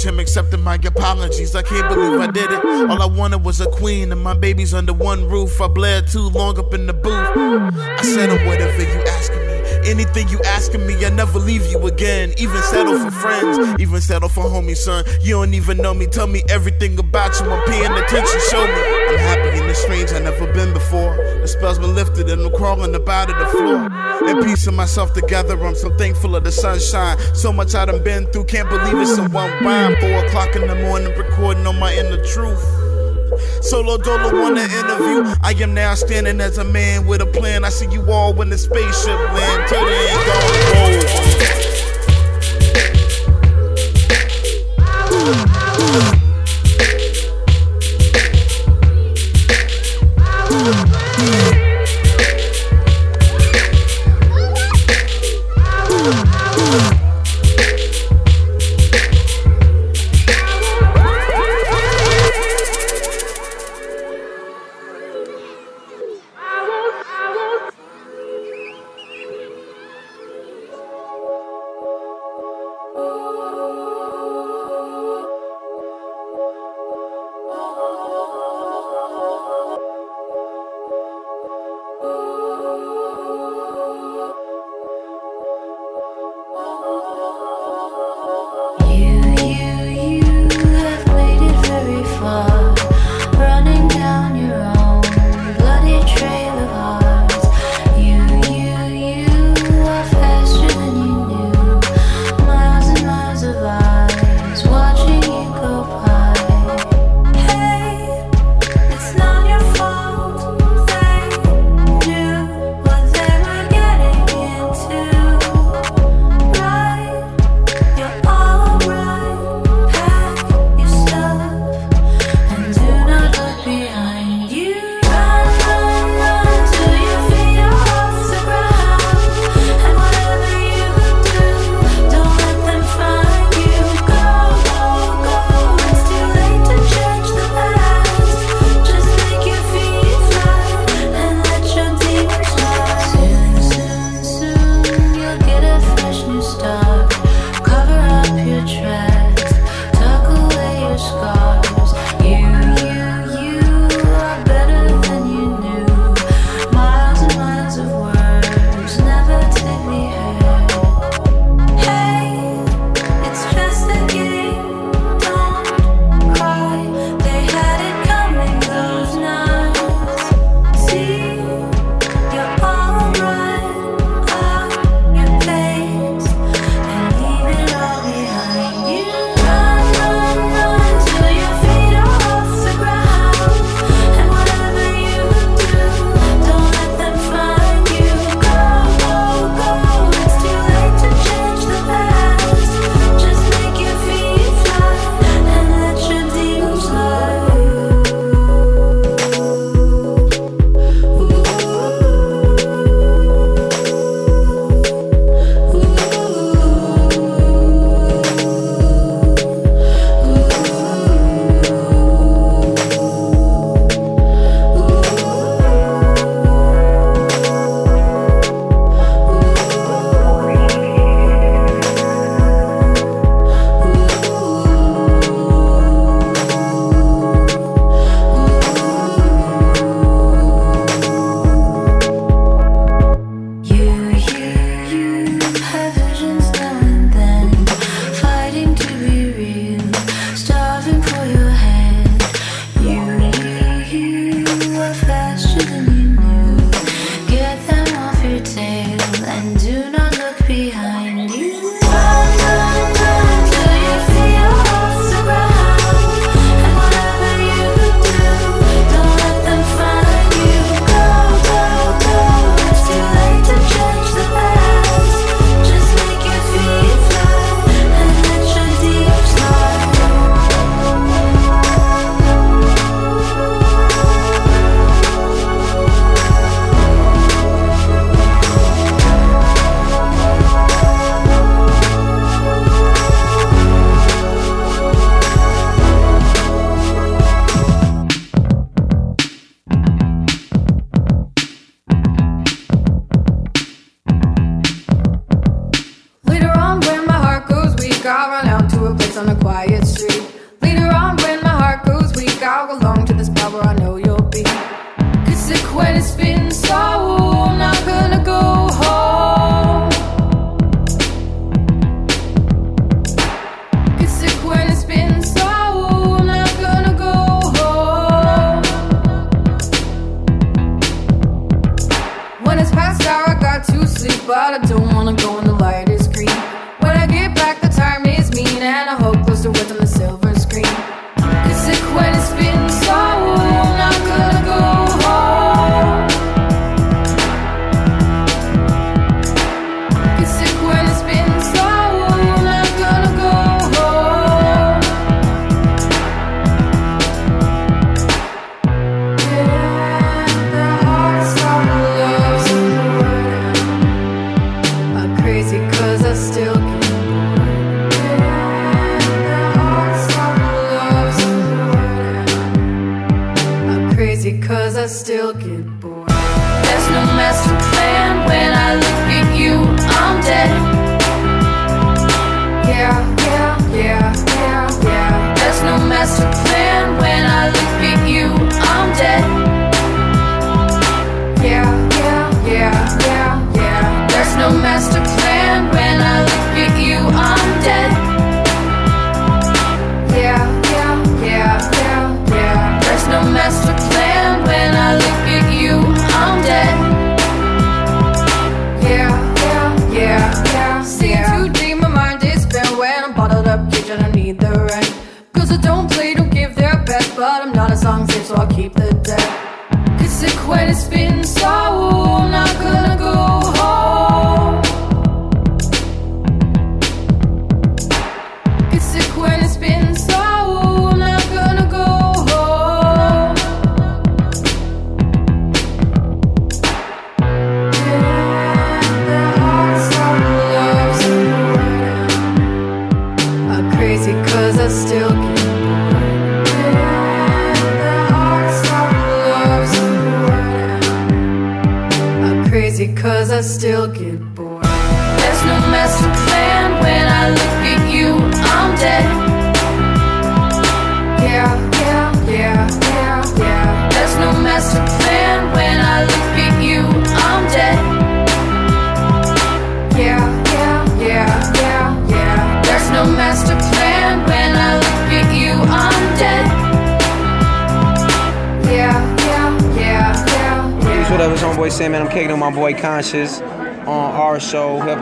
Is a privilege. Him accepting my apologies. I can't believe I did it. All I wanted was a queen and my babies under one roof. I bled too long up in the booth. I said, oh, whatever you asking me. Anything you asking me, I never leave you again. Even settle for friends, even settle for homies, son. You don't even know me. Tell me everything about you. I'm paying attention. Show me. I'm happy in the strange I never been before. The spell's been lifted and I'm crawling up out of the floor. And piecing myself together, I'm so thankful of the sunshine. So much I done been through, can't believe it's in one rhyme. Four o'clock in the morning, recording on my inner truth. Solo Dolo want an interview. I am now standing as a man with a plan. I see you all when the spaceship land. Till the end, go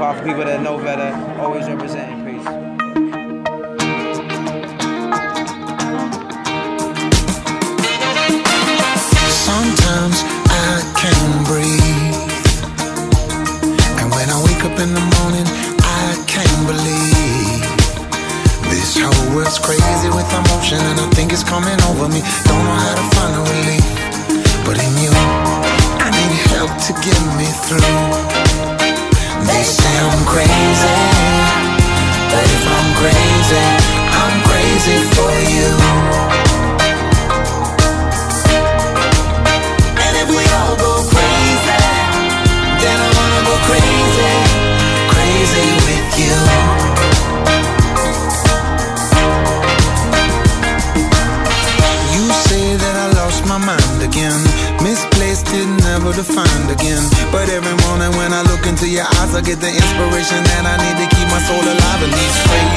far for people that know better, always representing peace. Sometimes I can breathe. And when I wake up in the morning, I can't believe this whole world's crazy with emotion, and I think it's coming over me. Don't know how to find a relief, but in you, I need help to get me through. get the inspiration that I need to keep my soul alive in these straight.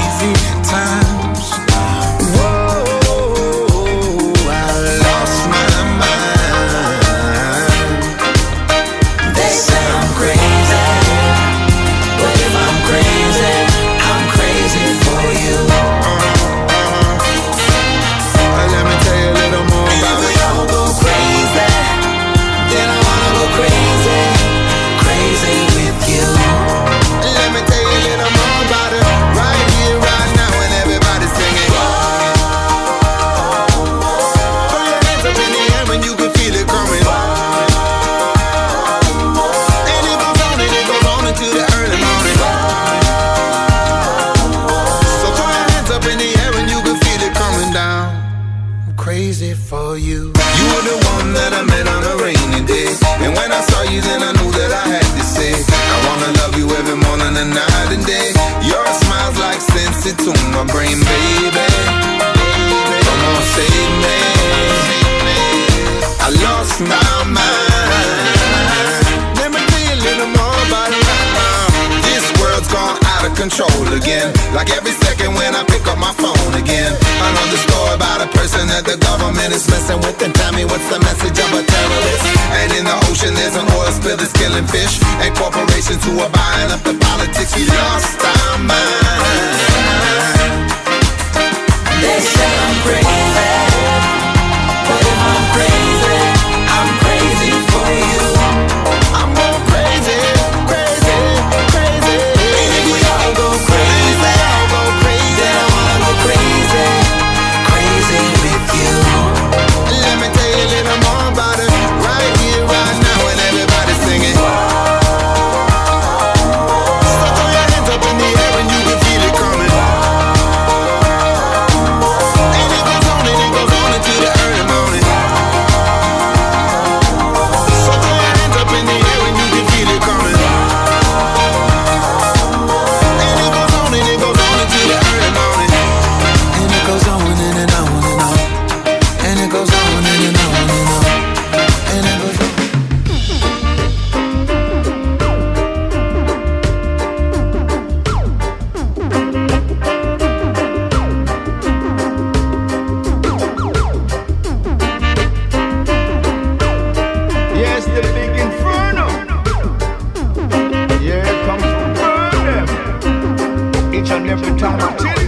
every time I tell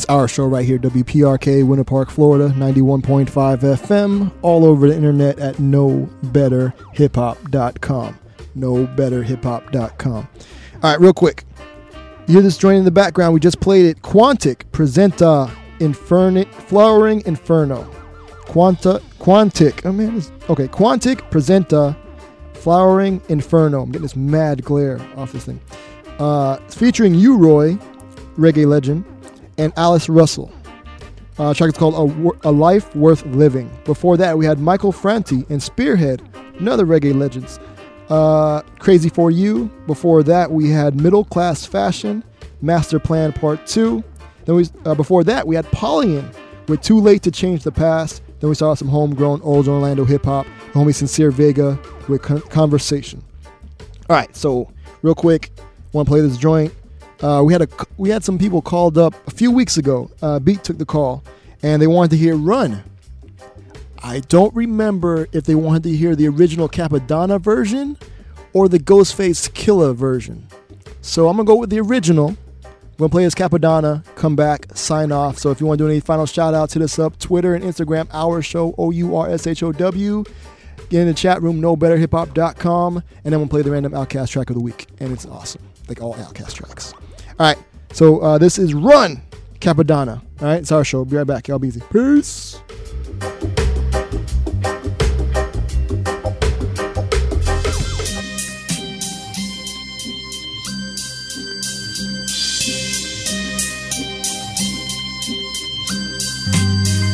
It's our show right here, WPRK, Winter Park, Florida, 91.5 FM, all over the internet at nobetterhiphop.com. Nobetterhiphop.com. All right, real quick. You're this joining in the background. We just played it. Quantic Presenta Inferni- Flowering Inferno. Quanta Quantic. Oh man, this, okay. Quantic Presenta Flowering Inferno. I'm getting this mad glare off this thing. Uh, it's featuring U-Roy, reggae legend, and Alice Russell. Uh, track is called a, a, Life Worth Living. Before that, we had Michael Franti and Spearhead, another reggae legends. Uh, Crazy for You. Before that, we had Middle Class Fashion, Master Plan Part 2. Then we, uh, before that, we had Pollyn with Too Late to Change the Past. Then we saw some homegrown old Orlando hip hop, homie Sincere Vega with Con- Conversation. All right, so real quick, want to play this joint. Uh, we had a we had some people called up a few weeks ago. Uh, Beat took the call, and they wanted to hear "Run." I don't remember if they wanted to hear the original Cappadonna version or the Ghostface Killah version. So I'm gonna go with the original. We're gonna play as Cappadonna, come back, sign off. So if you want to do any final shout outs, hit us up Twitter and Instagram, our show, O U R S H O W. Get in the chat room, knowbetterhiphop.com, and then we'll play the random OutKast track of the week. And it's awesome, like all OutKast tracks. All right, so uh, this is Run Cappadonna. All right, it's our show. Be right back. Y'all be easy. Peace.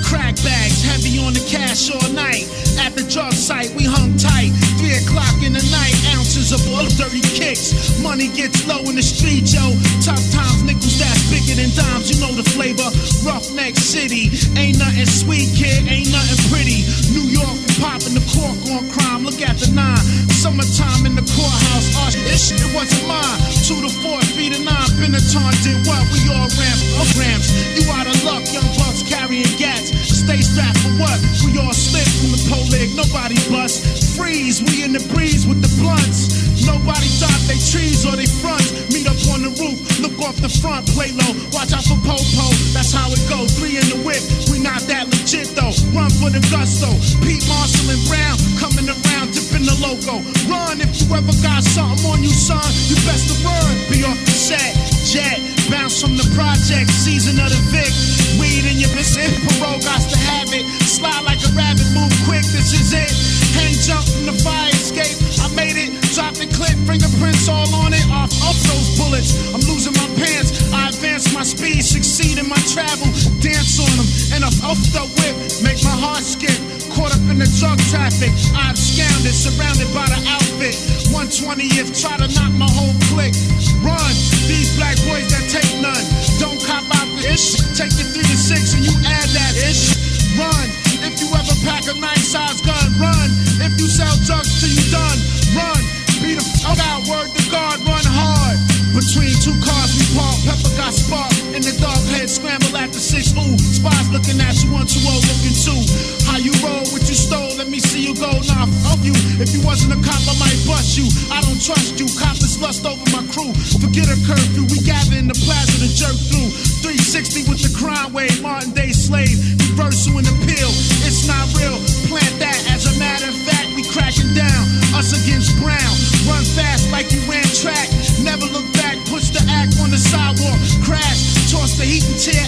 Crack bags heavy on the cash all night. At the drug site, we hung tight. Three o'clock in the night, ounces of all dirty kicks. Money gets low in the street, yo. Tough times, nickels that's bigger than dimes. You know the flavor. Roughneck City, ain't nothing sweet, kid. Ain't nothing pretty. New York, popping the cork on crime. Look at the nine. Summertime in the courthouse. Oh, this shit wasn't mine. Two to four, three to nine. Benaton did what? We all ramp up ramps. You out of luck, young bucks carrying gats. Stay strapped for what? We all slip from the pole leg, nobody bust. Freeze, we in the breeze with the blunts. Nobody thought they trees or they fronts. Meet up on the roof, look off the front, play low. Watch out for Popo, that's how it goes. Three in the whip, we not that legit though. Run for the gusto. Pete Marshall Brown coming around, the logo. Run if you ever got something on you, son. You best to run. Be off the set, jet, bounce from the project, season of the Vic. Weed in your business, parole got to have it. Slide like a rabbit, move quick, this is it. Hang jump from the fire escape. I made it, dropped the clip, fingerprints all on it. Off up those bullets, I'm losing my pants. I advance my speed, succeed in my travel, dance on them, and I'm off the whip, make my heart skip. Caught up in the drug traffic, I absconded, surrounded by the outfit. 120th, try to knock my whole clique. Run, these black boys that take none. Don't cop out the ish. Take your three to six and you add that ish. Run, if you ever pack a nice size gun. Run, if you sell drugs till you done. Run, beat the out, word to God, run hard. Between two cars we park, Pepper got sparked. In the dark head, scramble at the six. Ooh, spies looking at you, one, two, oh, looking two. How you roll, what you stole, let me see you go. Nah, fuck you. If you wasn't a cop, I might bust you. I don't trust you. Coppers lust over my crew. Forget a curfew, we gather in the plaza to jerk through. 360 with the crime wave, Martin Day slave. Reversal and appeal, it's not real. Plant that as a matter of fact, we crashing down. Us against Brown. Run fast like you ran track. Never look back, push the act on the sidewalk. Crash, toss the heat and tear.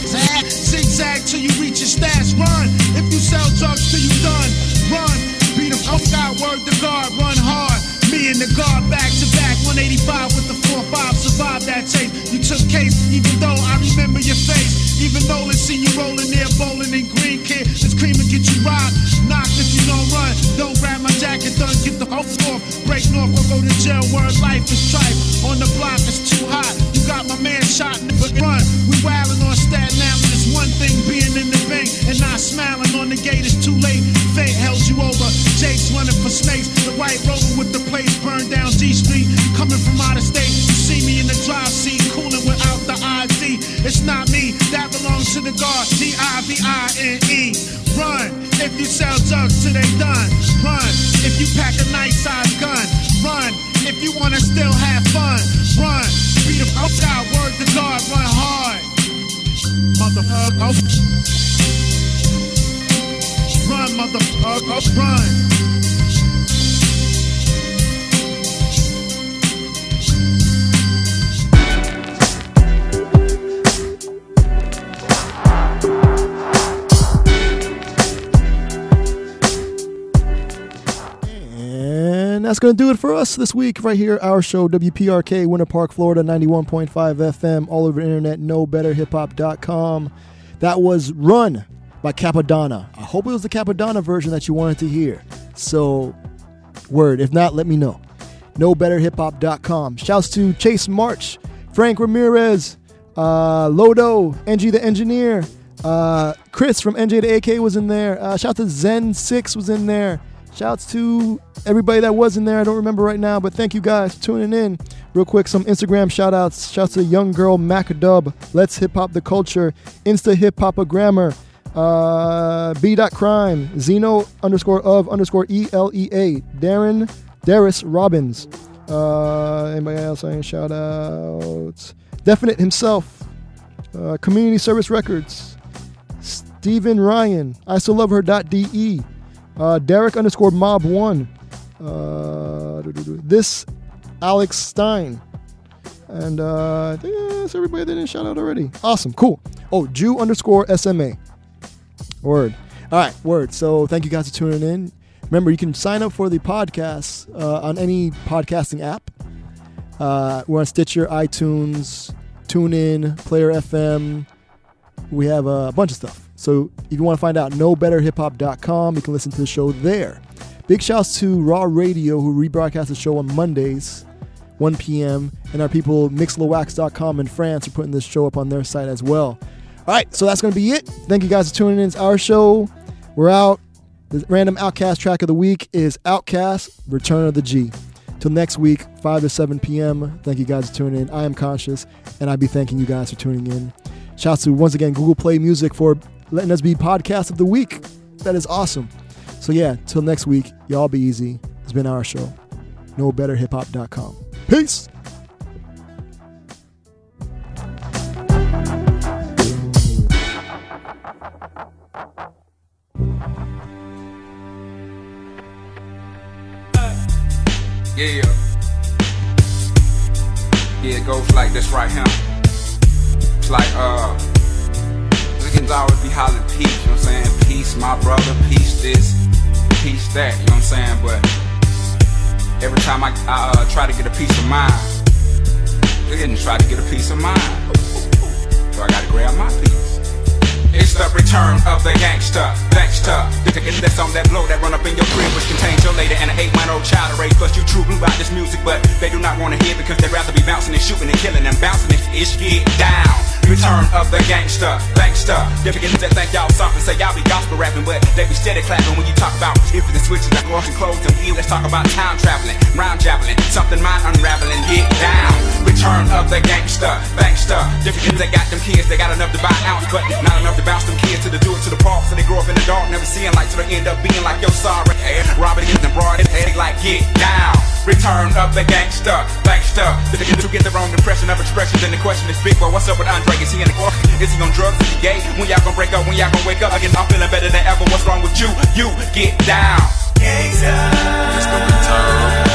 Zigzag till you reach your stash. Run, if you sell drugs till you done. Run, beat the fuck out, word to guard, run hard. Me and the guard back to back, 185 with the 4-5, survived that tape. You took case, even though I remember your face. Even though let's see you rolling there, bowling in green kid. This cream will get you rocked. Knocked if you don't run. Don't grab my jacket, done, get the off off. Break north or go to jail, word life is trife. On the block, it's too hot. You got my man shot in D I V I N E. Run if you sell drugs till they done. Run if you pack a nice size gun. Run if you wanna still have fun. Run. Beat the fuck out. Word to God. Run hard. Motherfucker. Oh. Run, motherfucker. Oh. Run. That's going to do it for us this week, right here. Our show, WPRK, Winter Park, Florida, 91.5 FM, all over the internet, knowbetterhiphop.com. That was Run by Cappadonna. I hope it was the Cappadonna version that you wanted to hear. So, word. If not, let me know. knowbetterhiphop.com. Shouts to Chase March, Frank Ramirez, uh, Lodo, NG the engineer, uh, Chris from NJ to AK was in there. Uh, shout to Zen6 was in there. Shouts to everybody that was in there. I don't remember right now, but thank you guys for tuning in. Real quick, some Instagram shout outs. Shouts to Young Girl Macadub, Let's Hip Hop the Culture, Insta Hip Hop a Grammar, uh, B. Crime, Zeno underscore of underscore E L E A, Darren, Darius Robbins. Uh, anybody else saying shout outs? Definite himself, uh, Community Service Records, Stephen Ryan, I still love her.de, uh, Derek underscore mob one, uh, this Alex Stein, and uh, I think that's everybody that didn't shout out already. Awesome, cool. Oh, Jew underscore SMA. Word. All right, word. So thank you guys for tuning in. Remember, you can sign up for the podcast uh, on any podcasting app. Uh, we're on Stitcher, iTunes, TuneIn, Player FM. We have a bunch of stuff. So if you want to find out, knowbetterhiphop.com. You can listen to the show there. Big shouts to Raw Radio, who rebroadcast the show on Mondays, 1 p.m. And our people, mixlowax.com in France, are putting this show up on their site as well. All right, so that's going to be it. Thank you guys for tuning in. It's our show. We're out. The random OutKast track of the week is OutKast Return of the G. Till next week, 5 to 7 p.m. Thank you guys for tuning in. I am conshus, and I'd be thanking you guys for tuning in. Shouts to once again Google Play Music for letting us be podcast of the week. That is awesome. So yeah, till next week, y'all be easy. It's been our show. KnowBetterHipHop.com. Peace. Yeah. Yeah, it goes like this right here. It's like, uh, niggas always be hollering peace, you know what I'm saying? Peace, my brother, peace this, peace that, you know what I'm saying? But every time I, I uh, try to get a piece of mind, they didn't try to get a piece of mind. So I gotta grab my piece. It's the return of the gangster, gangster. Ticket that's on that blow that run up in your crib, which contains your lady and an eight month old child to raise. Plus, you true blue about this music, but they do not want to hear because they'd rather be bouncing and shooting and killing and bouncing ish get down. Return of the gangster, gangster. Different that think y'all something, say y'all be gospel rapping, but they be steady clapping when you talk about if the switches like washing clothes and eat. Let's talk about time traveling, round javelin, something mind unraveling. Get down. Return of the gangster, gangster. Different they got them kids, they got enough to buy ounce, but not enough to bounce them kids to the do it to the park. So they grow up in the dark, never seeing light, so they end up being like yo sorry. Hey, Robert is and broad, hey, like get down. Return of the gangster, gangster. Did they get the wrong impression of expressions? And the question is big, boy, what's up with Andre? Is he in the? Is he on drugs? Is he gay? When y'all gonna break up? When y'all gonna wake up? Again, I'm feeling better than ever. What's wrong with you? You get down. Gangster. It's the return.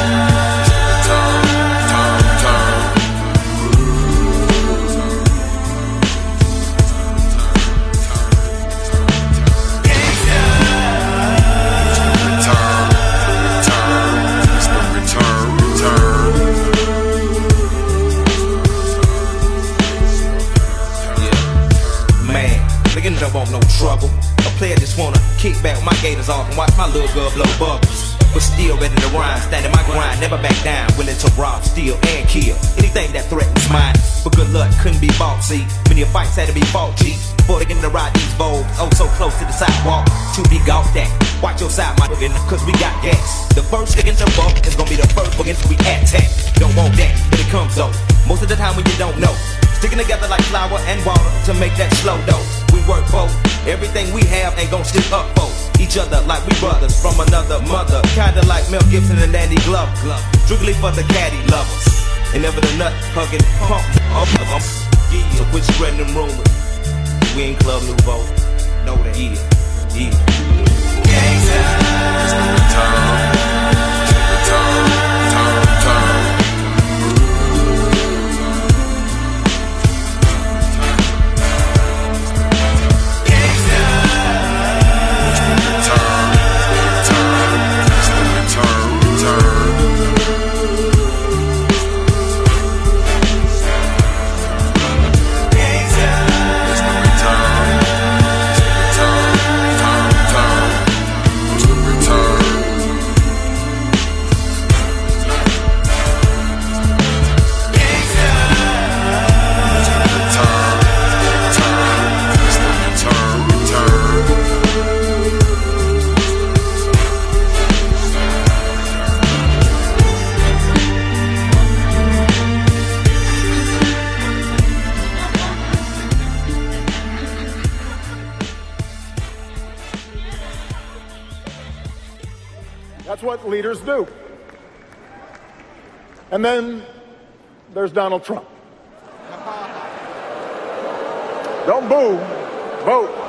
Don't want no trouble. A player just wanna kick back my gators off and watch my little girl blow bubbles. But still ready to rhyme, standing my grind, never back down, willing to rob, steal, and kill anything that threatens mine. But good luck couldn't be bought, see. Many fights had to be fought, G. Before they get to ride these bows, oh so close to the sidewalk, to be golfed at. Watch your side, my nigga, cause we got gas. The first nigga to bump is gonna be the first nigga we attack. Don't want that, but it comes though. Most of the time when you don't know. Sticking together like flour and water to make that slow dough. We work both. Everything we have ain't gon' stick up for each other like we brothers from another mother. Kinda like Mel Gibson and Danny Glover. Strictly for the caddy lovers. And never the nut hugging pump of them. Yeah, so quit spreading them rumors. We ain't Club Nouveau. Know that. Yeah, yeah. what leaders do. And then there's Donald Trump. <laughs> Don't boo, vote.